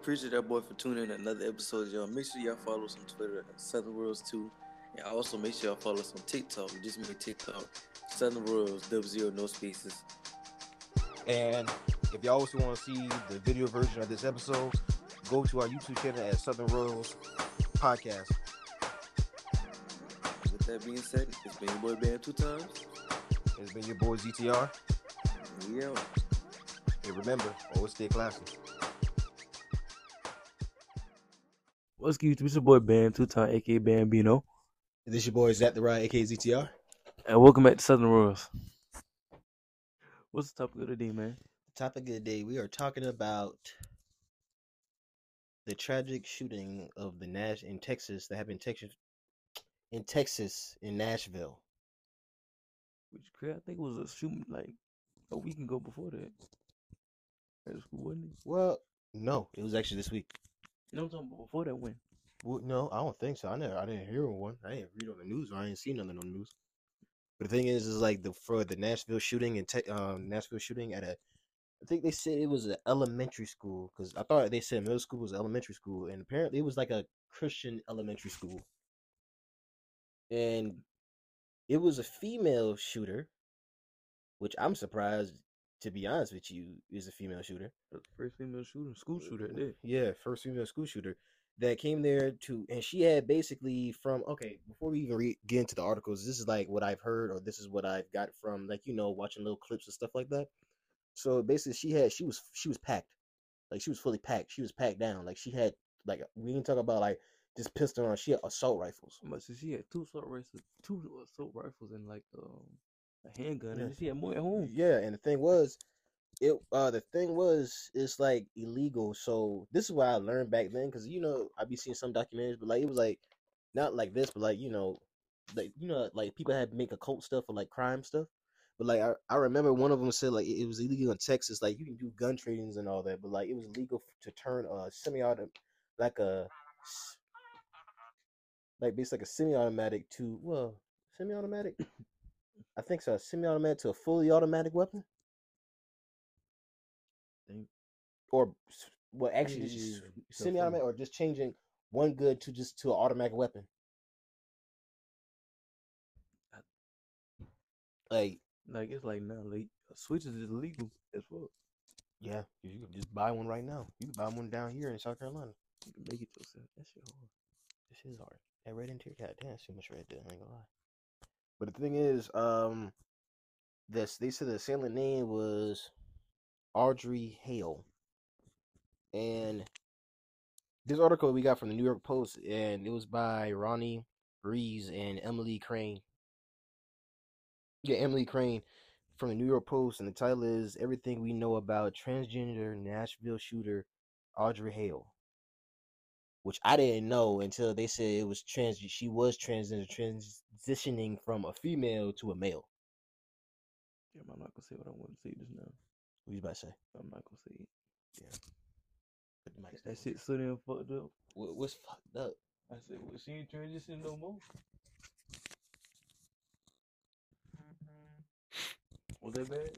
Appreciate that boy for tuning in another episode, y'all. Make sure y'all follow us on Twitter at Southern Royals 2. And also make sure y'all follow us on TikTok. We just made TikTok. Southern Royals, double zero, no spaces. And if y'all also want to see the video version of this episode, go to our YouTube channel at Southern Royals Podcast. With that being said, it's been your boy Bam two times. It's been your boy ZTR. We out. And remember, always stay classy. What's good? It's your boy Bam, two time aka Bambino. This your boy Zach the Ride, aka ZTR. And welcome back to Southern Royals. What's the topic of the day, man? Topic of the day: We are talking about the tragic shooting of the Nash in Texas that happened in Texas, in Texas, in Nashville. Which I think was a shooting like a week ago before that. At wasn't it? Well, no, it was actually this week. No, I'm talking about before that when. Well, no, I don't think so. I never, I didn't hear one. I didn't read on the news. Or I didn't see nothing on the news. But the thing is, is like the for the Nashville shooting and te- um Nashville shooting at a, I think they said it was an elementary school because I thought they said middle school was elementary school, and apparently it was like a Christian elementary school. And it was a female shooter, which I'm surprised, to be honest with you, is a female shooter. First female shooter, school shooter, that. Yeah, first female school shooter that came there to, and she had basically from okay. Before we even re- get into the articles, this is like what I've heard, or this is what I've got from like you know watching little clips and stuff like that. So basically, she had she was she was packed, like she was fully packed. She was packed down, like she had like we didn't talk about like just pistol on. She had assault rifles. So she had two assault rifles, two assault rifles, and like um a handgun, Yeah. and she had more at home. Yeah, and the thing was, it uh the thing was it's like illegal. So this is what I learned back then, because you know I be seeing some documentaries, but like it was like not like this, but like you know, like you know like people had make occult stuff or like crime stuff. But like I, I remember one of them said like it was illegal in Texas, like you can do gun tradings and all that, but like it was illegal to turn a semi-auto like a like basically like a semi-automatic to well semi-automatic. I think so, a semi-automatic to a fully automatic weapon. Think- or well, actually, just yeah, yeah, to a semi-automatic, or just changing one gun to just to an automatic weapon. Like, Like it's like now, like switches is illegal as well. yeah, you can just buy one right now. You can buy one down here in South Carolina. You can make it yourself. That shit hard. This is hard. That red interior, god damn, too much red there. I ain't gonna lie. But the thing is, um, this they said the assailant name was Audrey Hale, and this article we got from the New York Post, and it was by Ronny Reyes and Emily Crane. Yeah, Emily Crane from the New York Post, and the title is "Everything We Know About Transgender Nashville Shooter Audrey Hale." Which I didn't know until they said it was trans. She was transgender, transitioning from a female to a male. Yeah, I'm not gonna say what I want to say just now. What you about to say? I'm not gonna say it. Mic That shit so damn fucked up. What, what's fucked up? I said, well, she ain't transition no more. Mm-hmm. Was that bad?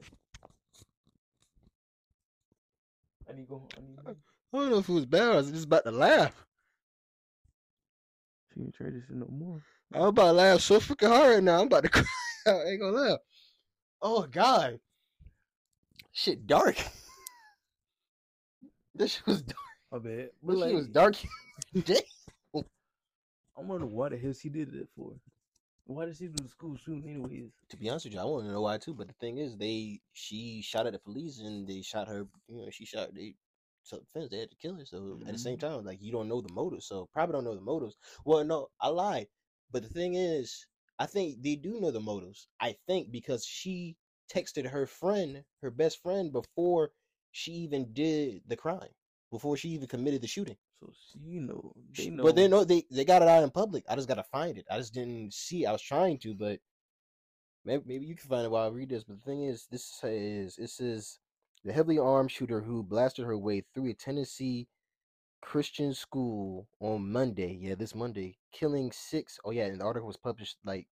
I need to go. I need. To... I don't know if it was bad. I was just about to laugh. She ain't transition no more. I'm about to laugh so freaking hard right now. I'm about to cry. I ain't gonna laugh. Oh God, shit dark. this shit was dark. Bad. This But like, shit was dark. I wonder what the hell she did it for. Why did she do the school shooting anyways? to be honest with you, I want to know why too. But the thing is, they she shot at the police and they shot her. You know, she shot they self defense. They had to kill her. So at the same mm-hmm. time, like you don't know the motives. So probably don't know the motives. Well, no, I lied. But the thing is, I think they do know the motives. I think because she texted her friend, her best friend, before she even did the crime, before she even committed the shooting. So she know. They know. But they know they they got it out in public. I just gotta find it. I just didn't see. I was trying to, but maybe maybe you can find it while I read this. But the thing is, this is this is the heavily armed shooter who blasted her way through a Tennessee Christian school on Monday. Yeah, this Monday, killing six. Oh yeah, and the article was published like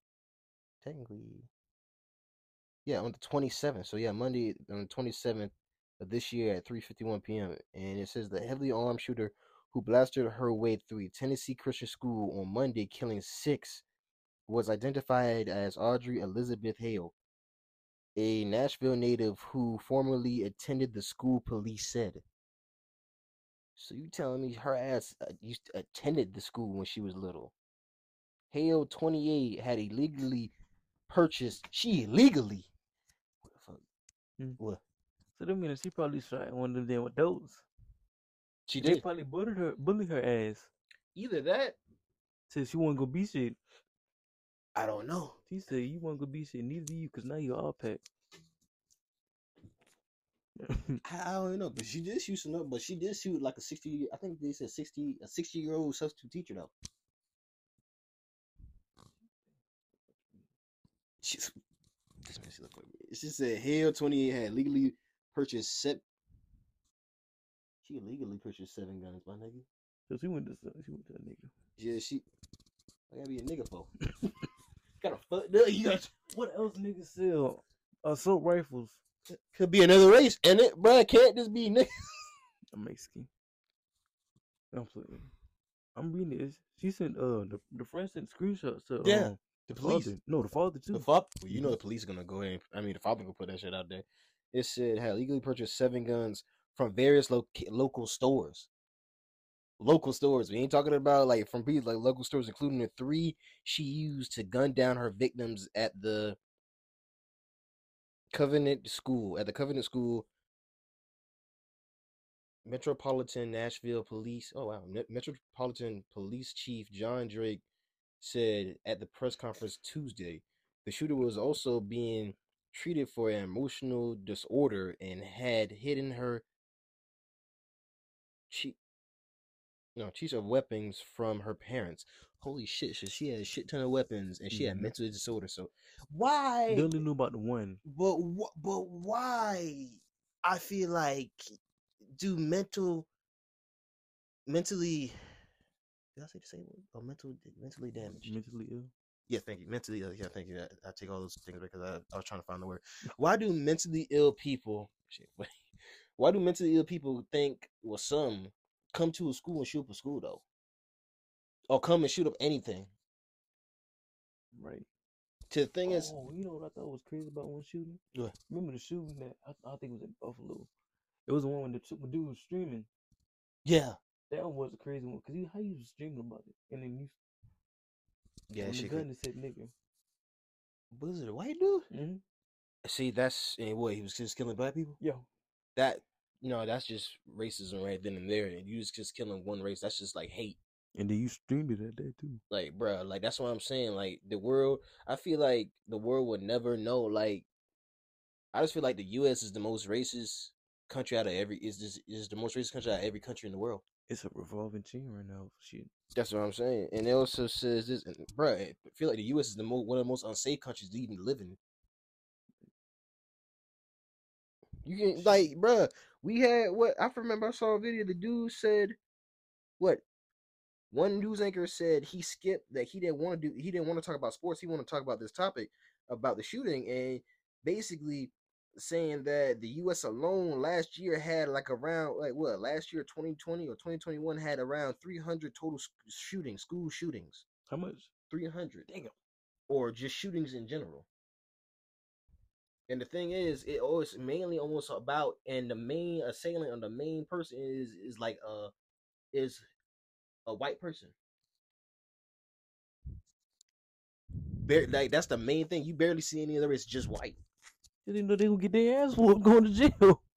technically, yeah, on the twenty seventh. So yeah, Monday on the twenty seventh of this year at 3:51 p.m. And it says the heavily armed shooter who blasted her way through a Tennessee Christian school on Monday, killing six, was identified as Audrey Elizabeth Hale, a Nashville native who formerly attended the school. Police said. So you telling me her ass uh, used to attended the school when she was little? Hale, 28, had illegally purchased. She illegally. What the fuck? Hmm. What? So that means she probably shot one of them damn adults. She They did. probably bullied her, bullied her ass. Either that. Said she wasn't gonna be shit. I don't know. She said you wasn't gonna be shit, neither you, cause now you're all packed. I, I don't know, but she did shoot some up. But she did shoot like a sixty. I think they said sixty, a sixty year old substitute teacher though. She's this man, she look like me. She said Hale twenty eight had legally purchased set. She illegally purchased seven guns, my nigga. so she went to she went to a nigga. Yeah, she. I gotta be a nigga for. Gotta fuck. You got What else niggas sell? Assault rifles. could be another race, and it, bro, can't just be nigga. I'm Mexican. I'm playing. I'm reading this. She sent uh the the friend sent screenshots to Yeah, um, The police. father. No, the father too. The father, well, you know, the police gonna go ahead. And, I mean, the father gonna put that shit out there. It said had legally purchased seven guns from various loca- local stores. Local stores. We ain't talking about like from people like local stores, including the three she used to gun down her victims at the Covenant School. At the Covenant School, Metropolitan Nashville Police. Oh wow, Metropolitan Police Chief John Drake said at the press conference Tuesday. The shooter was also being treated for an emotional disorder and had hidden her she no chief of weapons from her parents. Holy shit! So she had a shit ton of weapons and she had Mhm. mental disorder. So why? They only knew about the one. But wh- but why? I feel like do mental mentally. Did I say the same word? Oh, mental mentally damaged. Mentally ill. Yeah, thank you. Mentally ill. Yeah, thank you. I, I take all those things because I, I was trying to find the word. Why do mentally ill people? Shit, wait. Why do mentally ill people think? Well, some come to a school and shoot up a school though, or come and shoot up anything. Right. To the thing is, oh, you know what I thought was crazy about one shooting? What? Remember the shooting that I, I think was in Buffalo. It was the one when the two- when dude was streaming. yeah, That one was a crazy one because how you was streaming about it, and then you yeah, the she gun could. said nigga. Was it a white dude? Mm-hmm. See, that's and what he was just killing black people. Yo, That you know, that's just racism right then and there. And you just just killing one race. That's just like hate. and then you streamed it that day too. Like, bruh, like that's what I'm saying. Like the world, I feel like the world would never know. Like, I just feel like the U.S. is the most racist country out of every is this is the most racist country out of every country in the world. It's a revolving team right now. Shit. That's what I'm saying. And it also says this, and bruh, I feel like the U.S. is the most one of the most unsafe countries to even live in. You can like, bruh, we had what I remember. I saw a video. The dude said, "What?" One news anchor said he skipped that he didn't want to do. He didn't want to talk about sports. He wanted to talk about this topic about the shooting, and basically saying that the U.S. alone last year had like around like what last year 2020 or 2021 had around 300 total shootings, school shootings, How much? 300. Damn. Or just shootings in general. And the thing is, it always mainly almost about, and the main assailant or the main person is is like a is a white person. Bar- like that's the main thing. You barely see any other. It's just white. They didn't know they would get their ass whooped going to jail.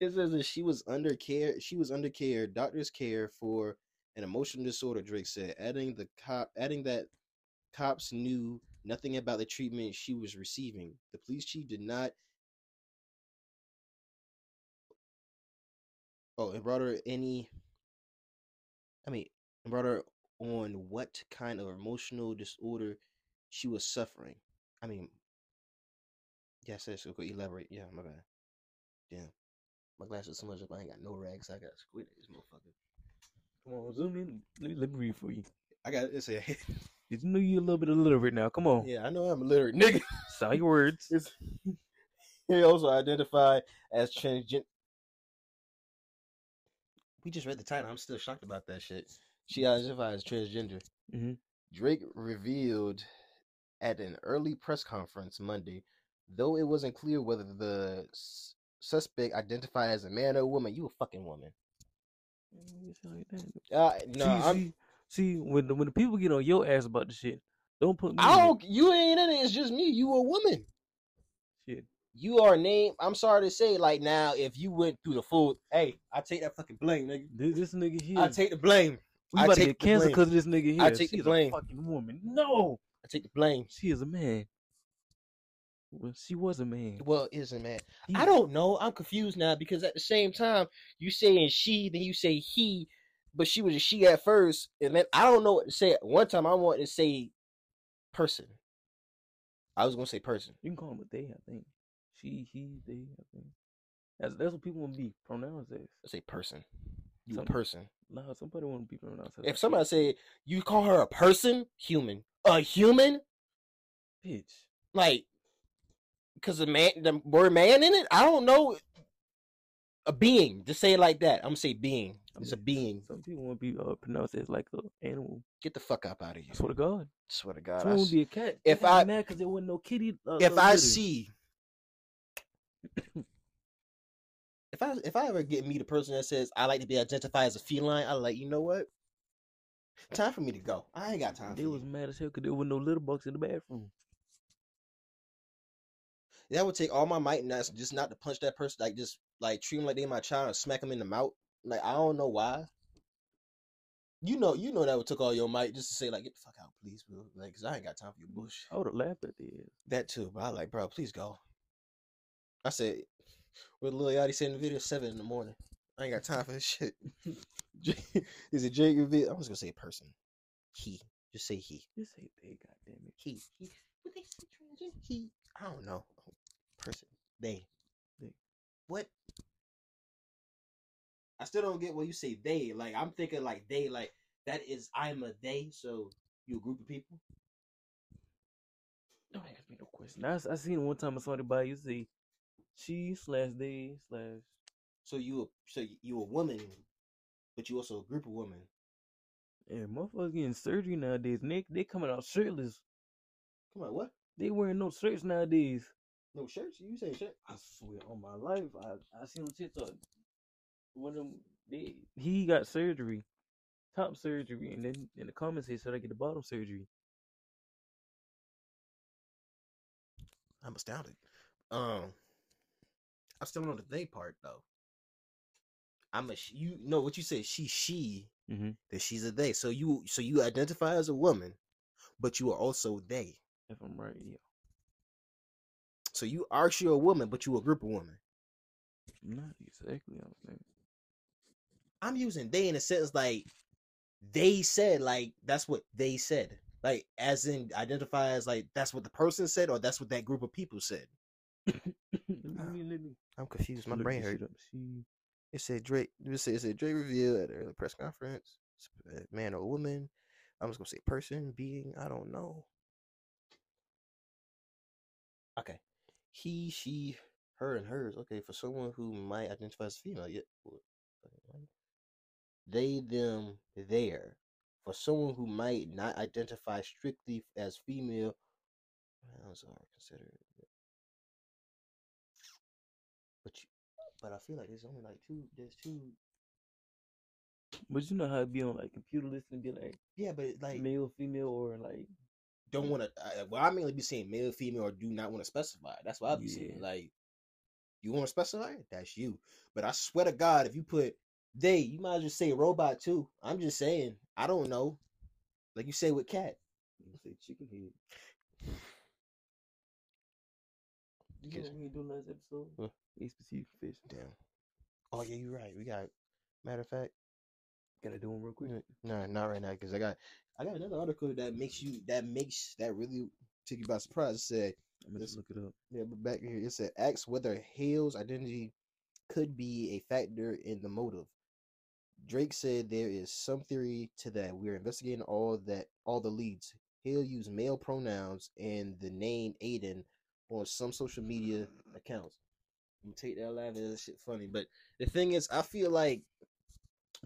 It says that she was under care. She was under care, doctor's care for an emotional disorder. Drake said, adding the cop, adding that cops knew nothing about the treatment she was receiving. The police chief did not. Oh, and brought her any. I mean, brought her on what kind of emotional disorder she was suffering. I mean, yes, yes, okay, elaborate. Yeah, my bad. Damn. My glasses are so much up, I ain't got no rags. I got squid this motherfucker. Come on, zoom in. Let me, let me read for you. I got it's a you know you a little bit illiterate now? Come on. yeah. I know I'm a literate nigga. Say your words. It's, Hales are identified as transgender. We just read the title. I'm still shocked about that shit. She identified as transgender. Mhm. Drake revealed at an early press conference Monday, though it wasn't clear whether the s- suspect identified as a man or a woman. You a fucking woman. Mm, it's like that. Uh, no, I'm, see, when the, when the people get on your ass about the shit, don't put me. I don't. You ain't in it. It's just me. You a woman. Shit. You are named. I'm sorry to say, like now, if you went through the full, hey, I take that fucking blame, nigga. This, this nigga here. I take the blame. we I about to get the cancer because of this nigga here. I take the She's blame. a fucking woman. No, I take the blame. she is a man. Well, she was a man. Well, is a man? He- I don't know. I'm confused now because at the same time you saying she, then you say he, but she was a she at first, and then I don't know what to say. One time I wanted to say person. I was gonna say person. You can call him a they. I think she, he, they. I think that's that's what people want to be pronounced as. I say person. You a Some- person. Nah, somebody want to be pronounced. If a somebody say you call her a person, human, a human, bitch, like, because the man, the word man in it, I don't know. A being, just say it like that. I'm gonna say being. I It's a being. Some people want to be uh, pronounced as like an animal. Get the fuck up out of here. I swear to God. Swear to God. I Someone s- would be a cat. if They I- mad because there wasn't no kitty. Uh, if uh, I see if I if I ever get meet a person that says I like to be identified as a feline, I like you know what? Time for me to go. I ain't got time for they you. was mad as hell because there was no litter box in the bathroom. That would take all my might and that's just not to punch that person, like just like treat them like they my child and smack them in the mouth. Like I don't know why. You know, you know that would took all your might just to say like get the fuck out, please, bro. Like, cause I ain't got time for your bullshit. Oh, I would have laughed at the That too, but I like, bro, please go. I said, what Lil Yachty said in the video, seven in the morning. I ain't got time for this shit. Is it Jake reveal? I was gonna say person. He. Just say he. Just say they, goddamn it. He. He. What they say transgender? He. I don't know. Person. They. They. What? I still don't get what you say they. Like I'm thinking like they like that is I'm a they, so you a group of people? Don't ask me no question. I I seen one time I saw the by you say she slash they slash So you a so you a woman, but you also a group of women. and motherfuckers getting surgery nowadays. And they they coming out shirtless. Come on, what? They wearing no shirts nowadays. No shirts? You say shirt? I swear on my life, I I seen on TikTok one of them they he got surgery, top surgery, and then in the comments he said I get the bottom surgery. I'm astounded. Um, I still don't know the they part though. I'm a sh- you know what you say she she Mm-hmm. that she's a they. So you so you identify as a woman, but you are also they. If I'm right, yeah. So you are actually a woman, but you a group of women. Not exactly. I think. I'm using they in a sense like they said, like that's what they said. Like as in identify as like that's what the person said or that's what that group of people said. let me, let me I'm confused. My brain this hurt. shit up. She It said Drake. It said, it said Drake revealed at an early press conference. uh, Man or woman. I'm just gonna say person, being. I don't know. Okay. He, she, her, and hers. Okay, for someone who might identify as female. Yeah. what- okay, what? They, them, there. For someone who might not identify strictly as female, pronouns are considered. But you, but I feel like there's only like two. There's two But you know how it be on like computer list and be like Yeah, but like male, female, or like don't want to. Uh, well, I mainly be saying male, female, or do not want to specify. That's what I be saying. Like, you want to specify? That's you. But I swear to God, if you put they, you might as well say robot too. I'm just saying. I don't know. Like you say with cat. you say chicken head. You Yes. know what we ain't last episode? What? A specific fish. Damn. Oh yeah, you're right. We got. Matter of fact, Gotta do one real quick. No, not right now because I got I got another article that makes you that makes that really take you by surprise. It said I'm gonna just look it up. yeah, but back here it said asks whether Hale's identity could be a factor in the motive. Drake said there is some theory to that. We're investigating all that all the leads. Hale used male pronouns and the name Aiden on some social media accounts. You take that and that shit funny. But the thing is, I feel like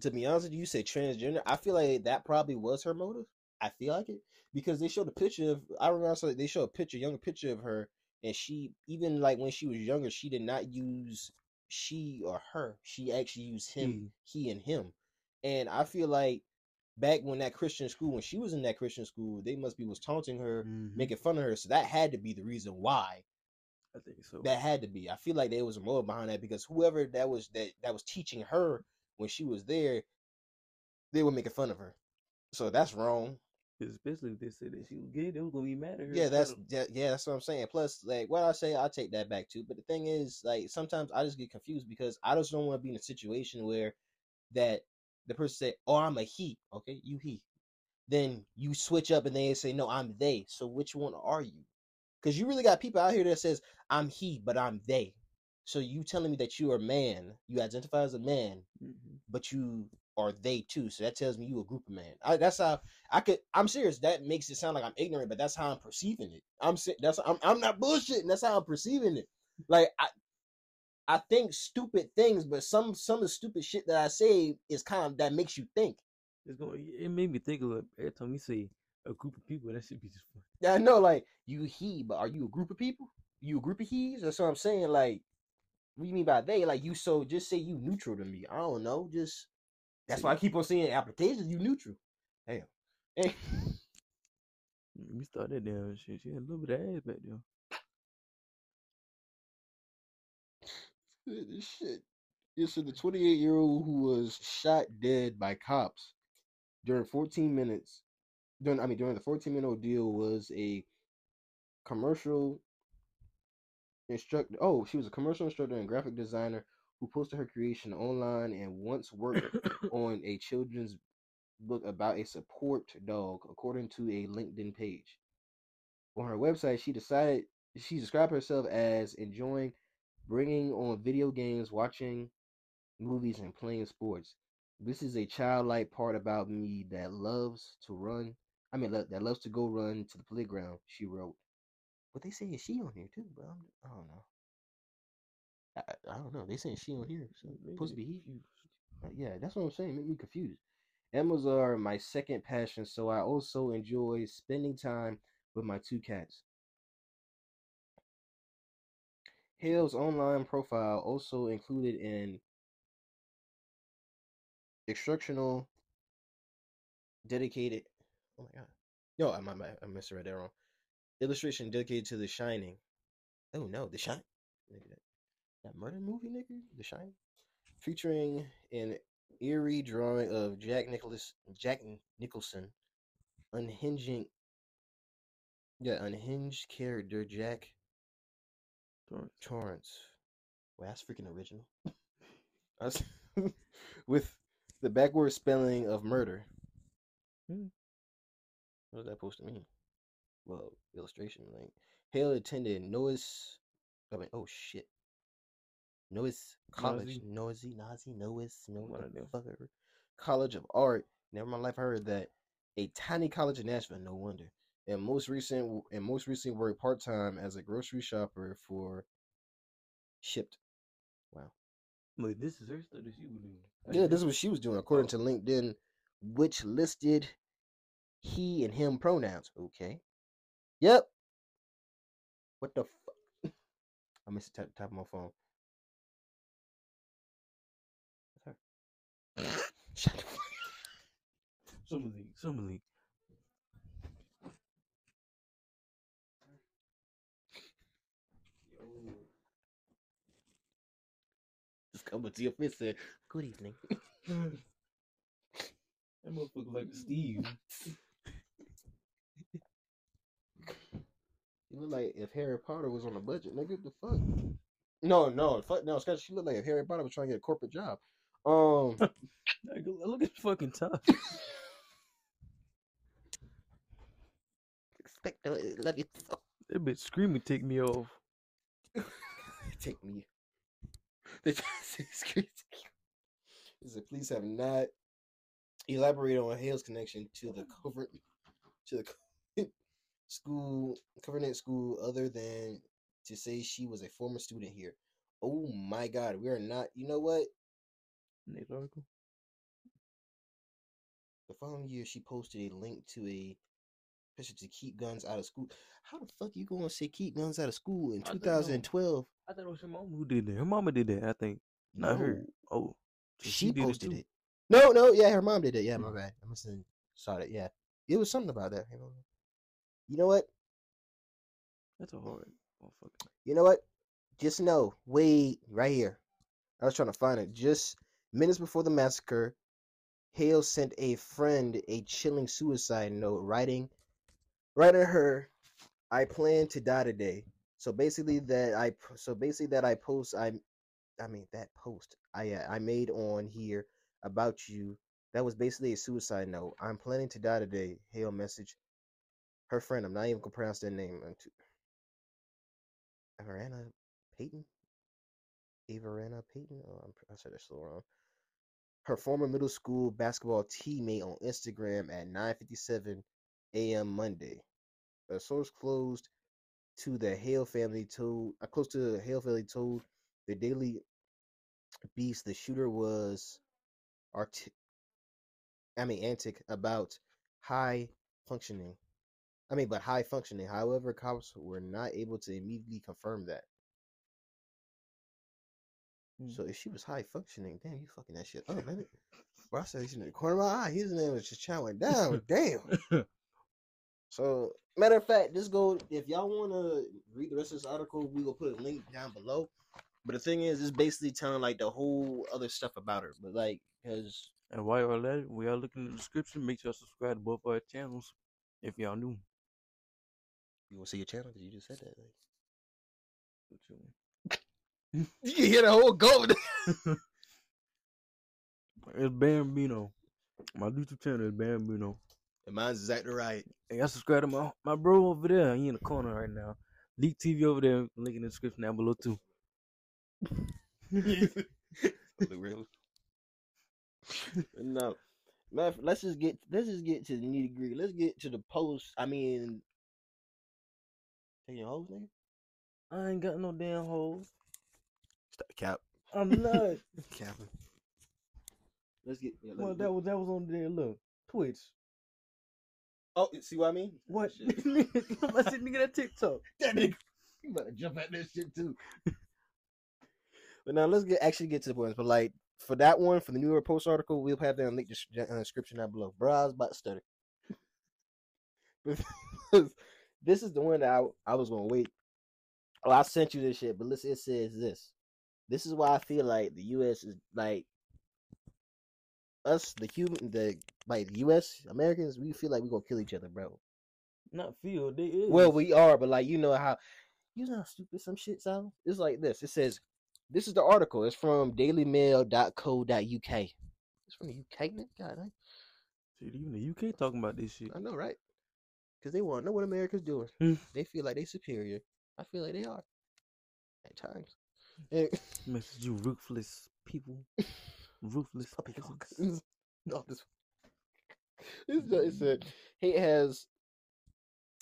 to be honest with you, you say transgender. I feel like that probably was her motive. I feel like it because they showed a picture of. I remember so they showed a picture, younger picture of her, and she even like when she was younger, she did not use she or her. She actually used him, he, he and him. And I feel like back when that Christian school, when she was in that Christian school, they must be was taunting her, mm-hmm. making fun of her. So that had to be the reason why. I think so. That had to be. I feel like there was a motive behind that because whoever that was that that was teaching her when she was there, they were making fun of her. So that's wrong. Especially if they said that she was gay, they was gonna be mad at her. Yeah, that's yeah, yeah, that's what I'm saying. Plus, like what I say, I take that back too. But the thing is, like sometimes I just get confused because I just don't want to be in a situation where that the person say, "Oh, I'm a he." Okay, you he. Then you switch up and they say, "No, I'm they." So which one are you? Because you really got people out here that says, "I'm he," but I'm they. So you telling me that you are a man, you identify as a man, mm-hmm. but you are they too. So that tells me you a group of man. I, that's how I could. I'm serious. That makes it sound like I'm ignorant, but that's how I'm perceiving it. I'm that's I'm I'm not bullshitting. That's how I'm perceiving it. Like I. I think stupid things, but some some of the stupid shit that I say is kind of that makes you think. It's going. It made me think of like, every time you say a group of people. That should be just fun. Yeah, I know. Like you he, but are you a group of people? You a group of he's? That's what I'm saying. Like, what do you mean by they? Like you so just say you neutral to me. I don't know. Just that's why I keep on seeing applications. You neutral. Damn. Hey. We started down shit. She had a little bit of ass back there. This shit. This is the 28 year old who was shot dead by cops during 14 minutes. During I mean during the 14 minute ordeal was a commercial instructor. Oh, she was a commercial instructor and graphic designer who posted her creation online and once worked on a children's book about a support dog, according to a LinkedIn page. On her website, she decided she described herself as enjoying bringing on video games, watching movies, and playing sports. This is a childlike part about me that loves to run. I mean, that loves to go run to the playground. She wrote. But they say she on here too, but I'm, I don't know. I, I don't know. They saying she on here, so supposed to be he. Yeah, that's what I'm saying. Make me confused. Animals are my second passion, so I also enjoy spending time with my two cats. Hale's online profile also included an instructional dedicated. Oh my god! No, I I messed right there wrong. Illustration dedicated to The Shining. Oh no, The Shining. That murder movie, nigga, The Shining, featuring an eerie drawing of Jack Nicholas, Jack Nicholson, unhinging, yeah, unhinged character Jack Torrance. Torrance. Well, that's freaking original. with the backward spelling of murder. Hmm. What is that supposed to mean? Well, illustration like Hale attended Noah's. I mean, oh shit. Noah's College, Noisy, Nazi, Noah's, no fucker. College of Art. Never in my life I heard that. A tiny college in Nashville, no wonder. And most recent, and most recently worked part time as a grocery shopper for Shipt. Wow. Wait, this is her stuff that she was doing. Yeah, this is what she was doing according oh. to LinkedIn, which listed he and him pronouns. Okay. Yep. What the fuck? I missed the top of my phone. Shut the fuck Somebody, somebody. Just come up to your face and good evening. that motherfucker like Steve. You look like if Harry Potter was on a budget, nigga. The fuck? No, no, fuck no. Scott, she looked like if Harry Potter was trying to get a corporate job. Um, look at fucking tough. Expect to let you. That bitch screaming, take me off. take me. They say scream. He said, "Please have not elaborated on Hale's connection to the covert to the school Covenant school other than to say she was a former student here. Oh my god, we are not. You know what? Next article. The following year, she posted a link to a picture to keep guns out of school. How the fuck you gonna say keep guns out of school in I don't know. 2012? I thought it was her mom who did that. Her mama did that. I think. Not her. No, Oh, so She, did posted too? it. No, no, yeah, her mom did it. Yeah, my Mm. bad. I must have saw it. Yeah, it was something about that. You know, what? That's a hard motherfucker. You know what? Just know, wait, right here. I was trying to find it. Just minutes before the massacre, Hale sent a friend a chilling suicide note, writing, writing her, "I plan to die today." So basically, that I so basically that I post I, I mean that post I uh, I made on here about you. That was basically a suicide note. I'm planning to die today. Hale message her friend. I'm not even gonna pronounce their name. I'm too, Avarana Payton? Avarana Payton? Oh, I'm, I said that so wrong. Her former middle school basketball teammate on Instagram at 9:57 a.m. Monday. A source close to the Hale family told, uh, close to the Hale family told the Daily Beast the shooter was art, I mean antic about high functioning. I mean, but high functioning. However, cops were not able to immediately confirm that. Hmm. So if she was high functioning, damn, you fucking that shit up, man. Bro, I said he's in the corner of my eye. His name was just chowing down. damn. So matter of fact, just go if y'all want to read the rest of this article, we will put a link down below. But the thing is, it's basically telling like the whole other stuff about her. But like, because And while y'all at it, we are looking in the description. Make sure to subscribe to both of our channels if y'all new. You want to see your channel because you just said that. Like. You? You can hear the whole go. It's Bambino. My YouTube channel is Bambino. and mine's exactly right. Hey, I subscribe to my my bro over there. He in the corner right now. Leak TV over there. Link in the description down below too. no, matter let's just get let's just get to the nitty gritty. Let's get to the post. I mean, taking your hoes, nigga. I ain't got no damn hoes. Stop cap, I'm not. capping. Let's get. Yeah, well, that was that was on there. Look, Twitch. oh, see what I mean? What? Shit. I said nigga that TikTok. that nigga, you better jump at that shit too. but now let's get actually get to the points. But like for that one, for the New York Post article, we'll have that link des- uh, description down below. Bro, I was about to stutter. Because this is the one that I, I was gonna wait. Oh, I sent you this shit, but listen, it says this. This is why I feel like the U.S. is like us, the human, the like the U.S. Americans. We feel like we gonna kill each other, bro. Not feel. They is. Well, we are, but like you know how you know how stupid some shit sounds. It's like this. It says this is the article. It's from DailyMail.co.uk. It's from the UK, nigga. God, I, Shit, even the UK talking about this shit. I know, right? Because they want to know what America's doing. Hmm. they feel like they're superior. I feel like they are at times. Eh, Message you ruthless people. Ruthless puppy no, this. This it said hate has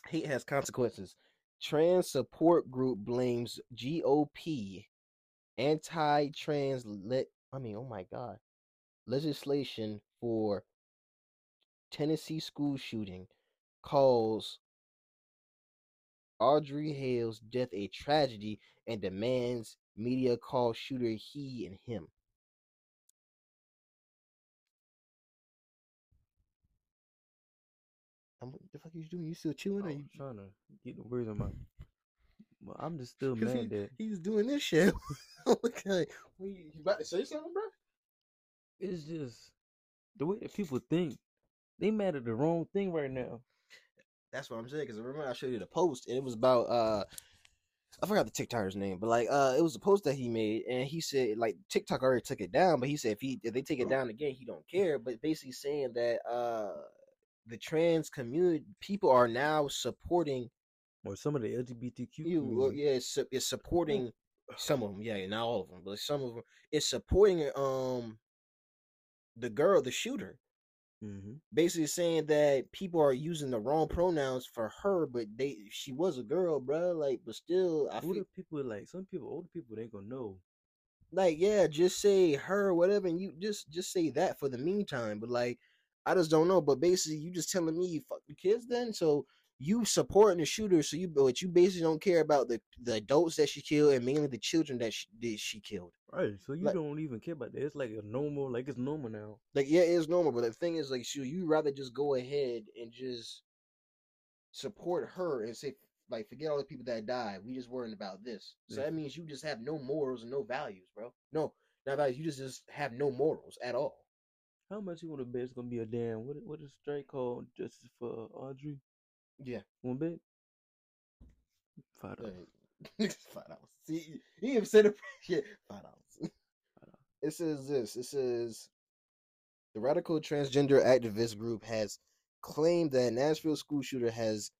hate has consequences. Trans support group blames GOP anti-trans lit. I mean, oh my god, legislation for Tennessee school shooting calls Audrey Hale's death a tragedy and demands media call shooter he and him. I'm, what the fuck are you doing? You still chewing? Or was you, trying to get the words on my. But I'm just still mad that he's doing this shit. Oh okay, well, you, you about to say something, bro? it's just the way that people think. They mad at the wrong thing right now. That's what I'm saying. Because remember I showed you the post, and it was about uh, I forgot the TikToker's name, but like uh, it was a post that he made, and he said like TikTok already took it down, but he said if he if they take it down again, he don't care. But basically saying that uh, the trans community people are now supporting Or some of the LGBTQ. you. Yeah, it's, it's supporting some of them. Yeah, not all of them, but some of them. It's supporting um the girl, the shooter. Mm-hmm. basically saying that people are using the wrong pronouns for her, but they she was a girl, bro. Like, but still, I Older feel people like some people, older people, they ain't gonna know. like yeah, just say her, whatever, and you just just say that for the meantime. But like, I just don't know. But basically, you just telling me you fuck the kids then, so you supporting the shooter, so you but you basically don't care about the the adults that she killed and mainly the children that she that she killed. Right. So you Like- don't even care about that. It's like a normal, like it's normal now. Like, yeah, it's normal, but the thing is, like, shoot, you rather just go ahead and just support her and say, like, forget all the people that died. We just worrying about this. So Yeah. that means you just have no morals and no values, bro. No, not values. You just just have no morals at all. How much you want to bet it's gonna be a damn what? What is strike called? Justice for Audrey? Yeah, One bit. Five dollars. five dollars. See, he even said it. Yeah, five dollars. It says this. It says the radical transgender activist group has claimed that Nashville school shooter has.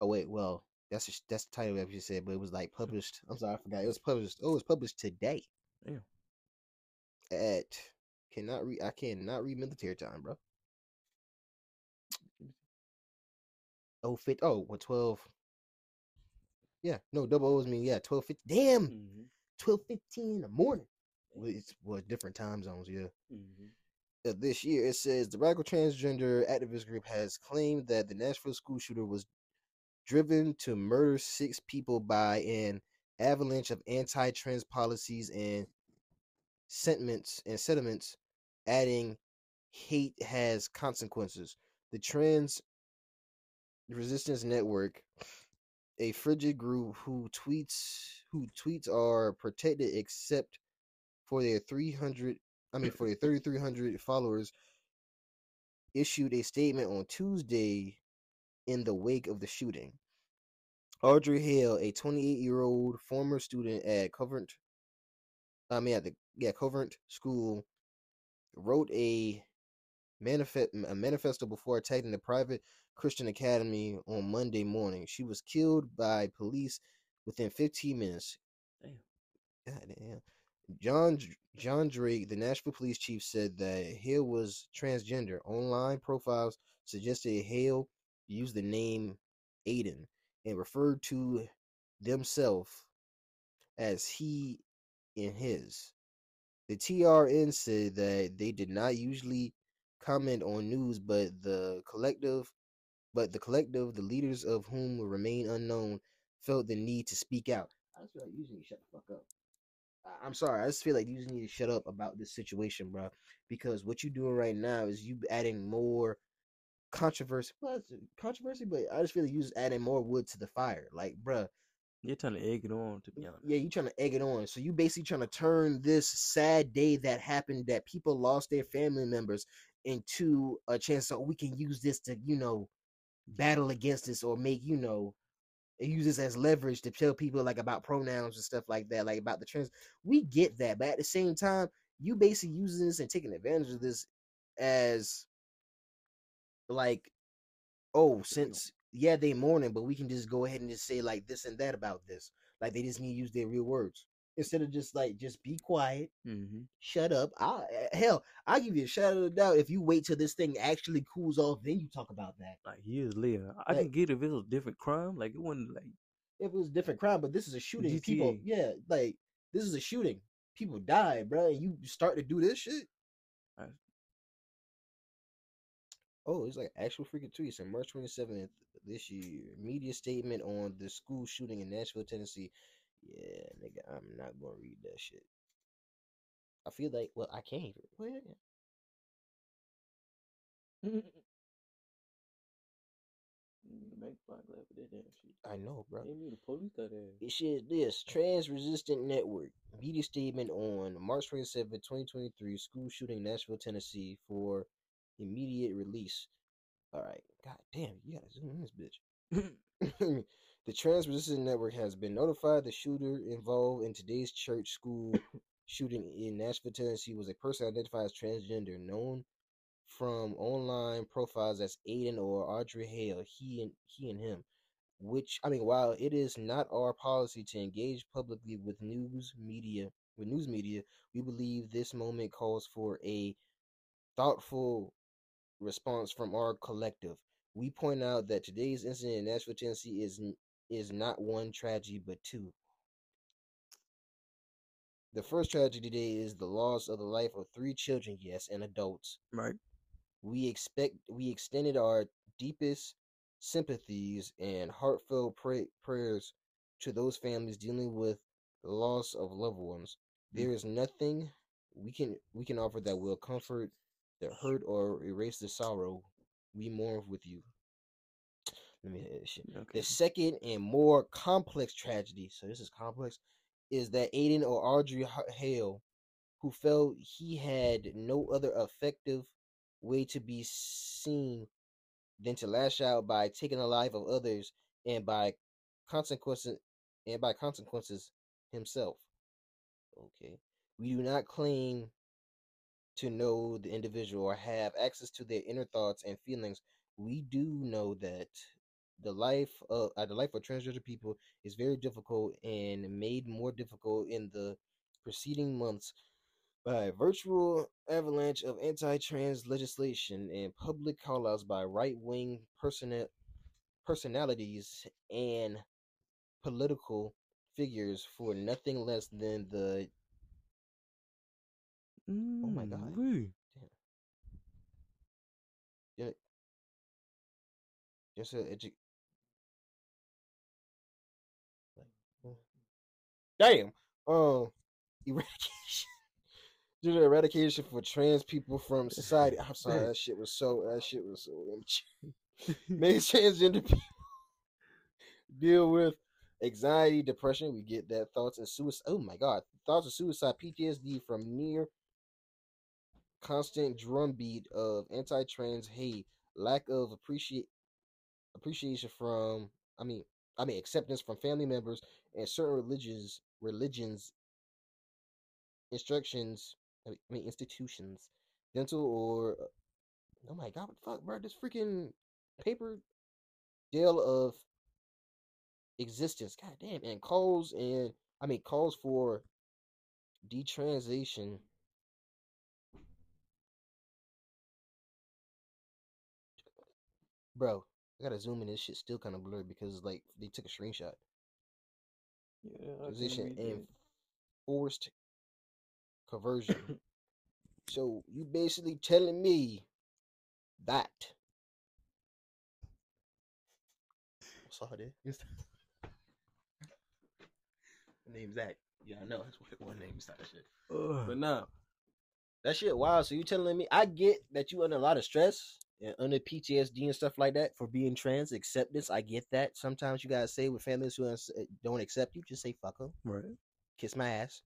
Oh wait, well that's the- that's the title that you said, but it was like published. I'm sorry, I forgot. It was published. Oh, it was published today. Yeah. At cannot read. I cannot read military time, bro. Oh, fit. Oh, what twelve? Yeah, no, double O's mean yeah, twelve fifty. Damn, Mm-hmm. twelve fifteen in the morning. Well, it's well, different time zones, yeah. Mm-hmm. Uh, this year, it says the radical transgender activist group has claimed that the Nashville school shooter was driven to murder six people by an avalanche of anti-trans policies and sentiments and sentiments, adding hate has consequences. The Trans Resistance Network, a frigid group who tweets who tweets are protected except for their 300 I mean for their 3300 followers issued a statement on Tuesday in the wake of the shooting. Audrey Hale, a 28-year-old former student at Covert I mean at the yeah, Covert School wrote a manifest a manifesto before attacking the private Christian academy on Monday morning. She was killed by police within 15 minutes. Damn. God damn. John John Drake, the Nashville police chief, said that Hale was transgender. Online profiles suggested Hale used the name Aiden and referred to themselves as he and his. The TRN said that they did not usually comment on news, but the collective, but the collective, the leaders of whom will remain unknown, felt the need to speak out. I just feel like you just need to shut the fuck up. I- I'm sorry. I just feel like you just need to shut up about this situation, bro. Because what you're doing right now is you adding more controversy. Well, it's uh, controversy, but I just feel like you just adding more wood to the fire. Like, bruh, You're trying to egg it on, to be honest. yeah, you're trying to egg it on. So you basically trying to turn this sad day that happened that people lost their family members into a chance so we can use this to, you know, battle against this or make, you know, use this as leverage to tell people like about pronouns and stuff like that, like about the trans. We get that, but at the same time, you basically using this and taking advantage of this as like, oh, since yeah, they mourning, but we can just go ahead and just say like this and that about this. Like they just need to use their real words instead of just like just be quiet, Mm-hmm. shut up. I hell, I give you a shout of the doubt if you wait till this thing actually cools off, then you talk about that. Like years later, I Like- can get if it was a different crime. Like it wasn't like If it was a different crime, but this is a shooting. People, yeah, like this is a shooting. People die, bro. And you start to do this shit. Oh, it's like actual freaking tweets on March 27th this year. Media statement on the school shooting in Nashville, Tennessee. Yeah, nigga, I'm not gonna read that shit. I feel like, well, I can't even. Well, yeah. make fun of that damn shit. I know, bro. They knew the police ass. It shares this Trans Resistant Network media statement on March 27, 2023, school shooting in Nashville, Tennessee for immediate release. All right, god damn, you gotta zoom in this bitch. the Trans Resistant Network has been notified the shooter involved in today's church school shooting in Nashville, Tennessee was a person identified as transgender, known from online profiles as Aiden or Audrey Hale, he and he and him which I mean, while it is not our policy to engage publicly with news media, with news media, we believe this moment calls for a thoughtful response from our collective. We point out that today's incident in Nashville, Tennessee is is not one tragedy but two. The first tragedy today is the loss of the life of three children, yes, and adults. Right. We expect we extended our deepest sympathies and heartfelt pray, prayers to those families dealing with the loss of loved ones. Mm. There is nothing we can we can offer that will comfort the hurt or erase the sorrow. We mourn with you. Let me this shit. Okay. The second and more complex tragedy, so this is complex, is that Aiden or Audrey Hale, who felt he had no other effective way to be seen than to lash out by taking the life of others and by consequences and by consequences himself. Okay. We do not claim to know the individual or have access to their inner thoughts and feelings. We do know that the life of uh, the life of transgender people is very difficult and made more difficult in the preceding months by a virtual avalanche of anti-trans legislation and public callouts by right-wing persona- personalities and political figures for nothing less than the Oh my God. Mm, wee. just a edu- damn. Um eradication. Just an eradication for trans people from society. I'm sorry that shit was so that shit was so make transgender people deal with anxiety depression. We get that thoughts and suicide oh my god thoughts of suicide ptsd from near constant drumbeat of anti-trans hate lack of appreciate appreciation from i mean i mean acceptance from family members and certain religions religions instructions i mean- institutions dental or uh, oh my god what the fuck bro this freaking paper deal of existence god damn and calls and i mean calls for detransition. Bro i gotta zoom in this shit still kind of blurred because like they took a screenshot Yeah, position and forced conversion. so you basically telling me that it. The name's Zach. Yeah, I know. That's what one name is that shit. Ugh. But nah, that shit wild. So you telling me I get that you under a lot of stress under PTSD and stuff like that for being trans acceptance. I get that. Sometimes you gotta say with families who don't accept you, just say fuck them, right. kiss my ass.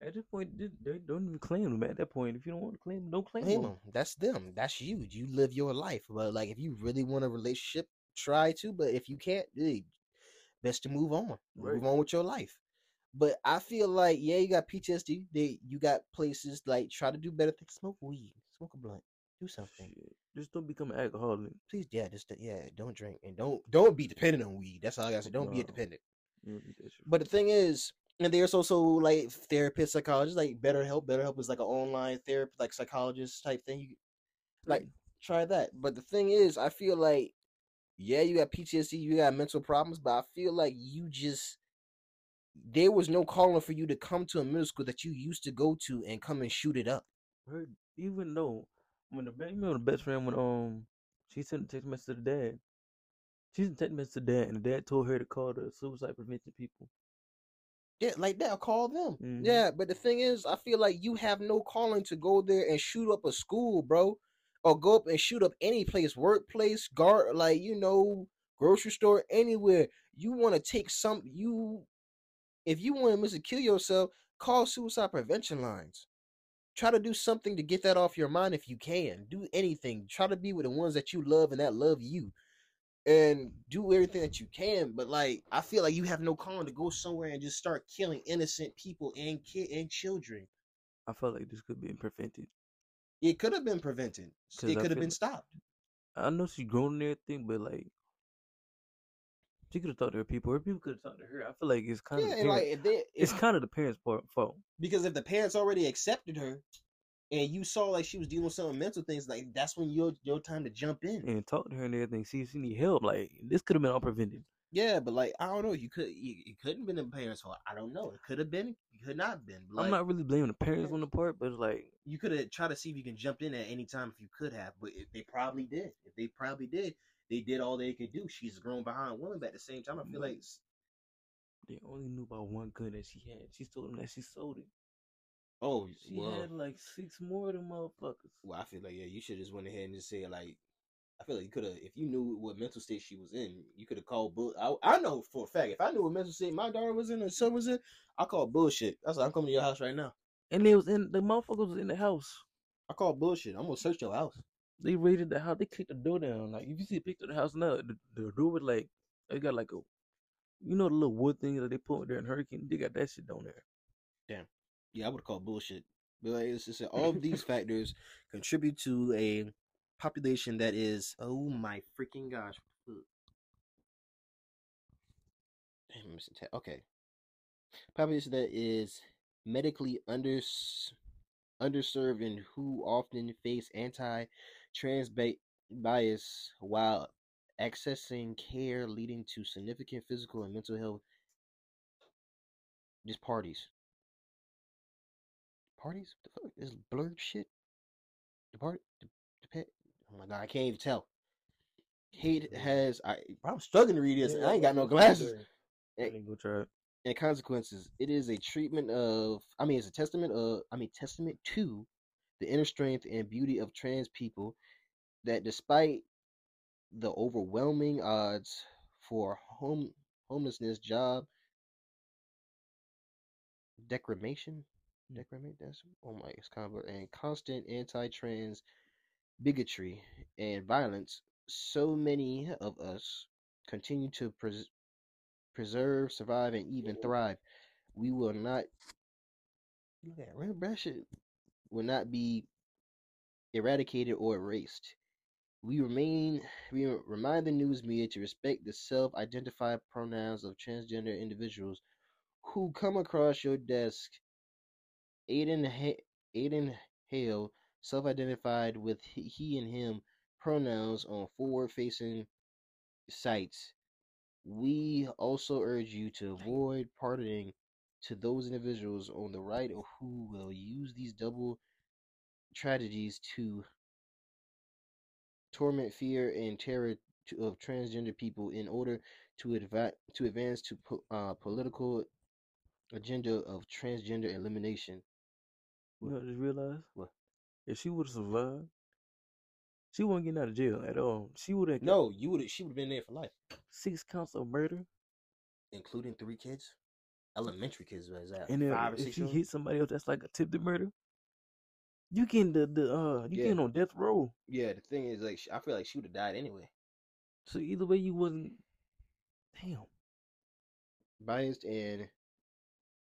At this point, they, don't even claim them. At that point, if you don't want to claim them, don't claim Claim them. 'em. That's them. That's you. You live your life. But like, if you really want a relationship, try to. But if you can't, eh, best to move on. Right. Move on with your life. But I feel like, yeah, you got PTSD. They, you got places like try to do better things. Smoke weed. Smoke a blunt. Do something. Shit. Just don't become an alcoholic. Please, yeah, just yeah, don't drink and don't don't be dependent on weed. That's all I gotta say. Don't be a dependent. You don't need that shit. But the thing is, and there's also like therapists, psychologists, like BetterHelp. BetterHelp is like an online therapy, like psychologist type thing. You, like mm. try that. But the thing is, I feel like, yeah, you got PTSD, you got mental problems, but I feel like you just there was no calling for you to come to a middle school that you used to go to and come and shoot it up. Even though when the best, you remember the best friend when um she sent a text message to the dad. She sent a text message to the dad, and the dad told her to call the suicide prevention people. Yeah, like that. Call them. Mhm. Yeah, but the thing is, I feel like you have no calling to go there and shoot up a school, bro, or go up and shoot up any place, workplace, guard, like you know, grocery store, anywhere. You want to take some. You, if you want to miss kill yourself, call suicide prevention lines. Try to do something to get that off your mind if you can. Do anything. Try to be with the ones that you love and that love you and do everything that you can. But like, I feel like you have no calling to go somewhere and just start killing innocent people and kid and children. I felt like this could be prevented. It could have been prevented. It could have been stopped. I know she grown and everything, but like she could have talked to her people. Her people could have talked to her. I feel like it's kind Yeah, of like if they, it's kind of the parents' fault. because if the parents already accepted her, and you saw like she was dealing with some mental things, like that's when your your time to jump in. and talk to her and everything. See if she need help. Like this could have been all prevented. Yeah, but like I don't know, you could you, you couldn't been the parents' fault. I don't know. It could have been. It could not have been. But, I'm not really blaming the parents on the part, but it's like you could have tried to see if you can jump in at any time if you could have, but if they probably did. If they probably did, they did all they could do. She's grown behind woman, but at the same time, I feel like they only knew about one gun that she had. She told them that she sold it. oh She well, had like six more of them motherfuckers. well, I feel like yeah, you should just went ahead and just said like. I feel like you could have, if you knew what mental state she was in, you could have called bull. I, I know for a fact, if I knew what mental state my daughter was in or son was in, I call bullshit. That's why I'm coming to your house right now. And they was in the motherfuckers was in the house. I call bullshit. I'm gonna search your house. They raided the house. They kicked the door down. Like if you see a picture of the house now, the, the door was like they got like a, you know, the little wood thing that they put there in hurricane. They got that shit down there. Damn. Yeah, I would call bullshit. But like, it's just all of these factors contribute to a population that is oh my freaking gosh. Damn, Ta- okay. Population that is medically under underserved and who often face anti-trans ba- bias while accessing care leading to significant physical and mental health just parties parties? What the fuck? This blurred shit. The part, the, the pet. Oh my god, I can't even tell. Hate has I. I'm struggling to read this. and I ain't got no glasses. I ain't go try it. And consequences. It is a treatment of. I mean, it's a testament of. I mean, testament to the inner strength and beauty of trans people. That despite the overwhelming odds for home homelessness, job decrimation, mm. decrimate. That's oh my, it's kind of and constant anti-trans bigotry and violence. So many of us continue to pres- preserve, survive, and even thrive. We will not. Look at that, that shit will not be eradicated or erased. We remain. We remind the news media to respect the self-identified pronouns of transgender individuals who come across your desk. Aiden, ha- Aiden Hale self-identified with he, and him pronouns on forward-facing sites. We also urge you to avoid pardoning to those individuals on the right who will use these double tragedies to torment fear and terror to, of transgender people in order to to advance to po- uh, political agenda of transgender elimination. You know, what I just realized What? if she would have survived, she wouldn't get out of jail at all. She would have No, you would she would have been there for life, six counts of murder, including three kids, elementary kids. Was that and then five or if six? she hit somebody else that's like attempted murder, you getting the the uh you Yeah. getting on death row. Yeah, the thing is, like, I feel like she would have died anyway. So either way, you wasn't. Damn. Biased and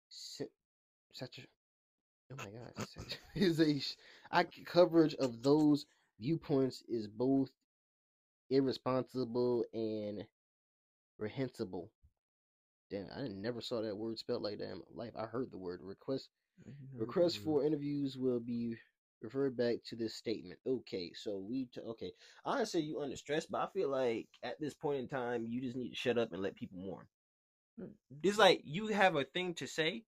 such a oh my god, is a coverage of those viewpoints is both irresponsible and reprehensible. Damn, I never saw that word spelled like that in my life. I heard the word request. Requests for interviews will be referred back to this statement. Okay, so we t- okay. I say you under stress, but I feel like at this point in time, you just need to shut up and let people mourn. Mm. It's like you have a thing to say.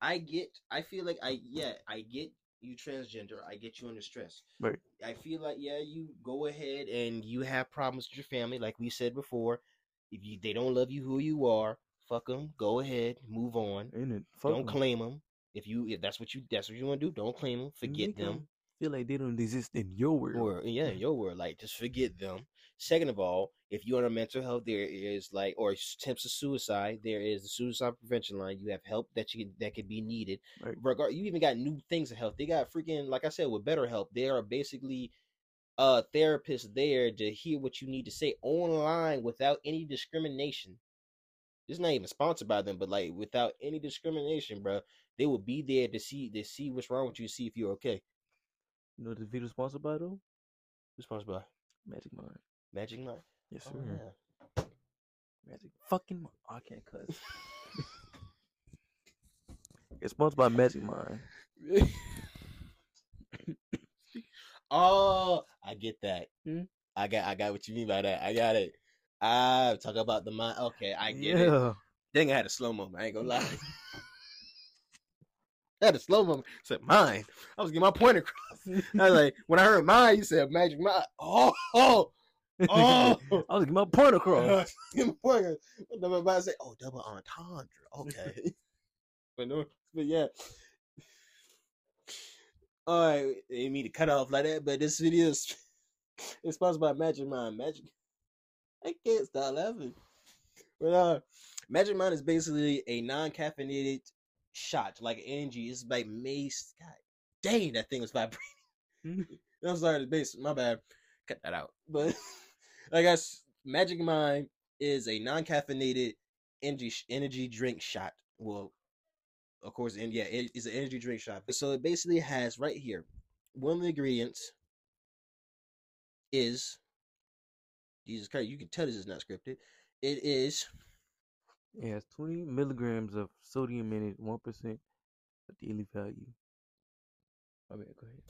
I get. I feel like I yeah. I get you transgender. I get you under stress. Right. I feel like yeah. You go ahead and you have problems with your family, like we said before. If you they don't love you who you are, fuck them. Go ahead, move on. Ain't it? Fuck don't 'em. claim them. If you if that's what you that's what you want to do, don't claim them. Forget Make them. 'em Feel like they don't exist in your world. Or yeah, in your word, like just forget them. Second of all, if you're on a mental health, there is like or attempts of suicide. There is the suicide prevention line. You have help that you can, that could be needed. Right. Regard, you even got new things of help. They got freaking like I said with Better Help. They are basically uh therapists there to hear what you need to say online without any discrimination. It's not even sponsored by them, but like without any discrimination, bro. They will be there to see to see what's wrong with you, see if you're okay. You know what this video sponsored by though? Sponsored by Magic Mind. Magic Mind. Yes, sir. Oh, yeah. Magic fucking Mind. Oh, I can't cuss. it's sponsored by Magic Mind. Oh, I get that. Hmm? I got I got what you mean by that. I got it. Ah, talk about the mind. Okay, I get it. yeah. Dang, I had a slow moment. I ain't gonna lie. I had a slow moment. Said mine. I was getting my point across. I was like, when I heard mine, you said magic mind. Oh, oh, oh. I was getting my point across. Get my point across. I about say? Oh, double entendre. Okay. but no, but yeah. All right, didn't mean to cut off like that, but this video is, is sponsored by Magic Mind. Magic, I can't stop laughing. But uh, Magic Mind is basically a non-caffeinated shot, like energy. It's like mace. God dang, that thing was vibrating. I'm sorry, the bass. My bad. Cut that out. But I guess Magic Mind is a non-caffeinated energy energy drink shot. Well, of course, and yeah, it is an energy drink shot. So it basically has right here one of the ingredients is Jesus Christ. You can tell this is not scripted. It is It has 20 milligrams of sodium in it, 1% of daily value. My bad, go ahead.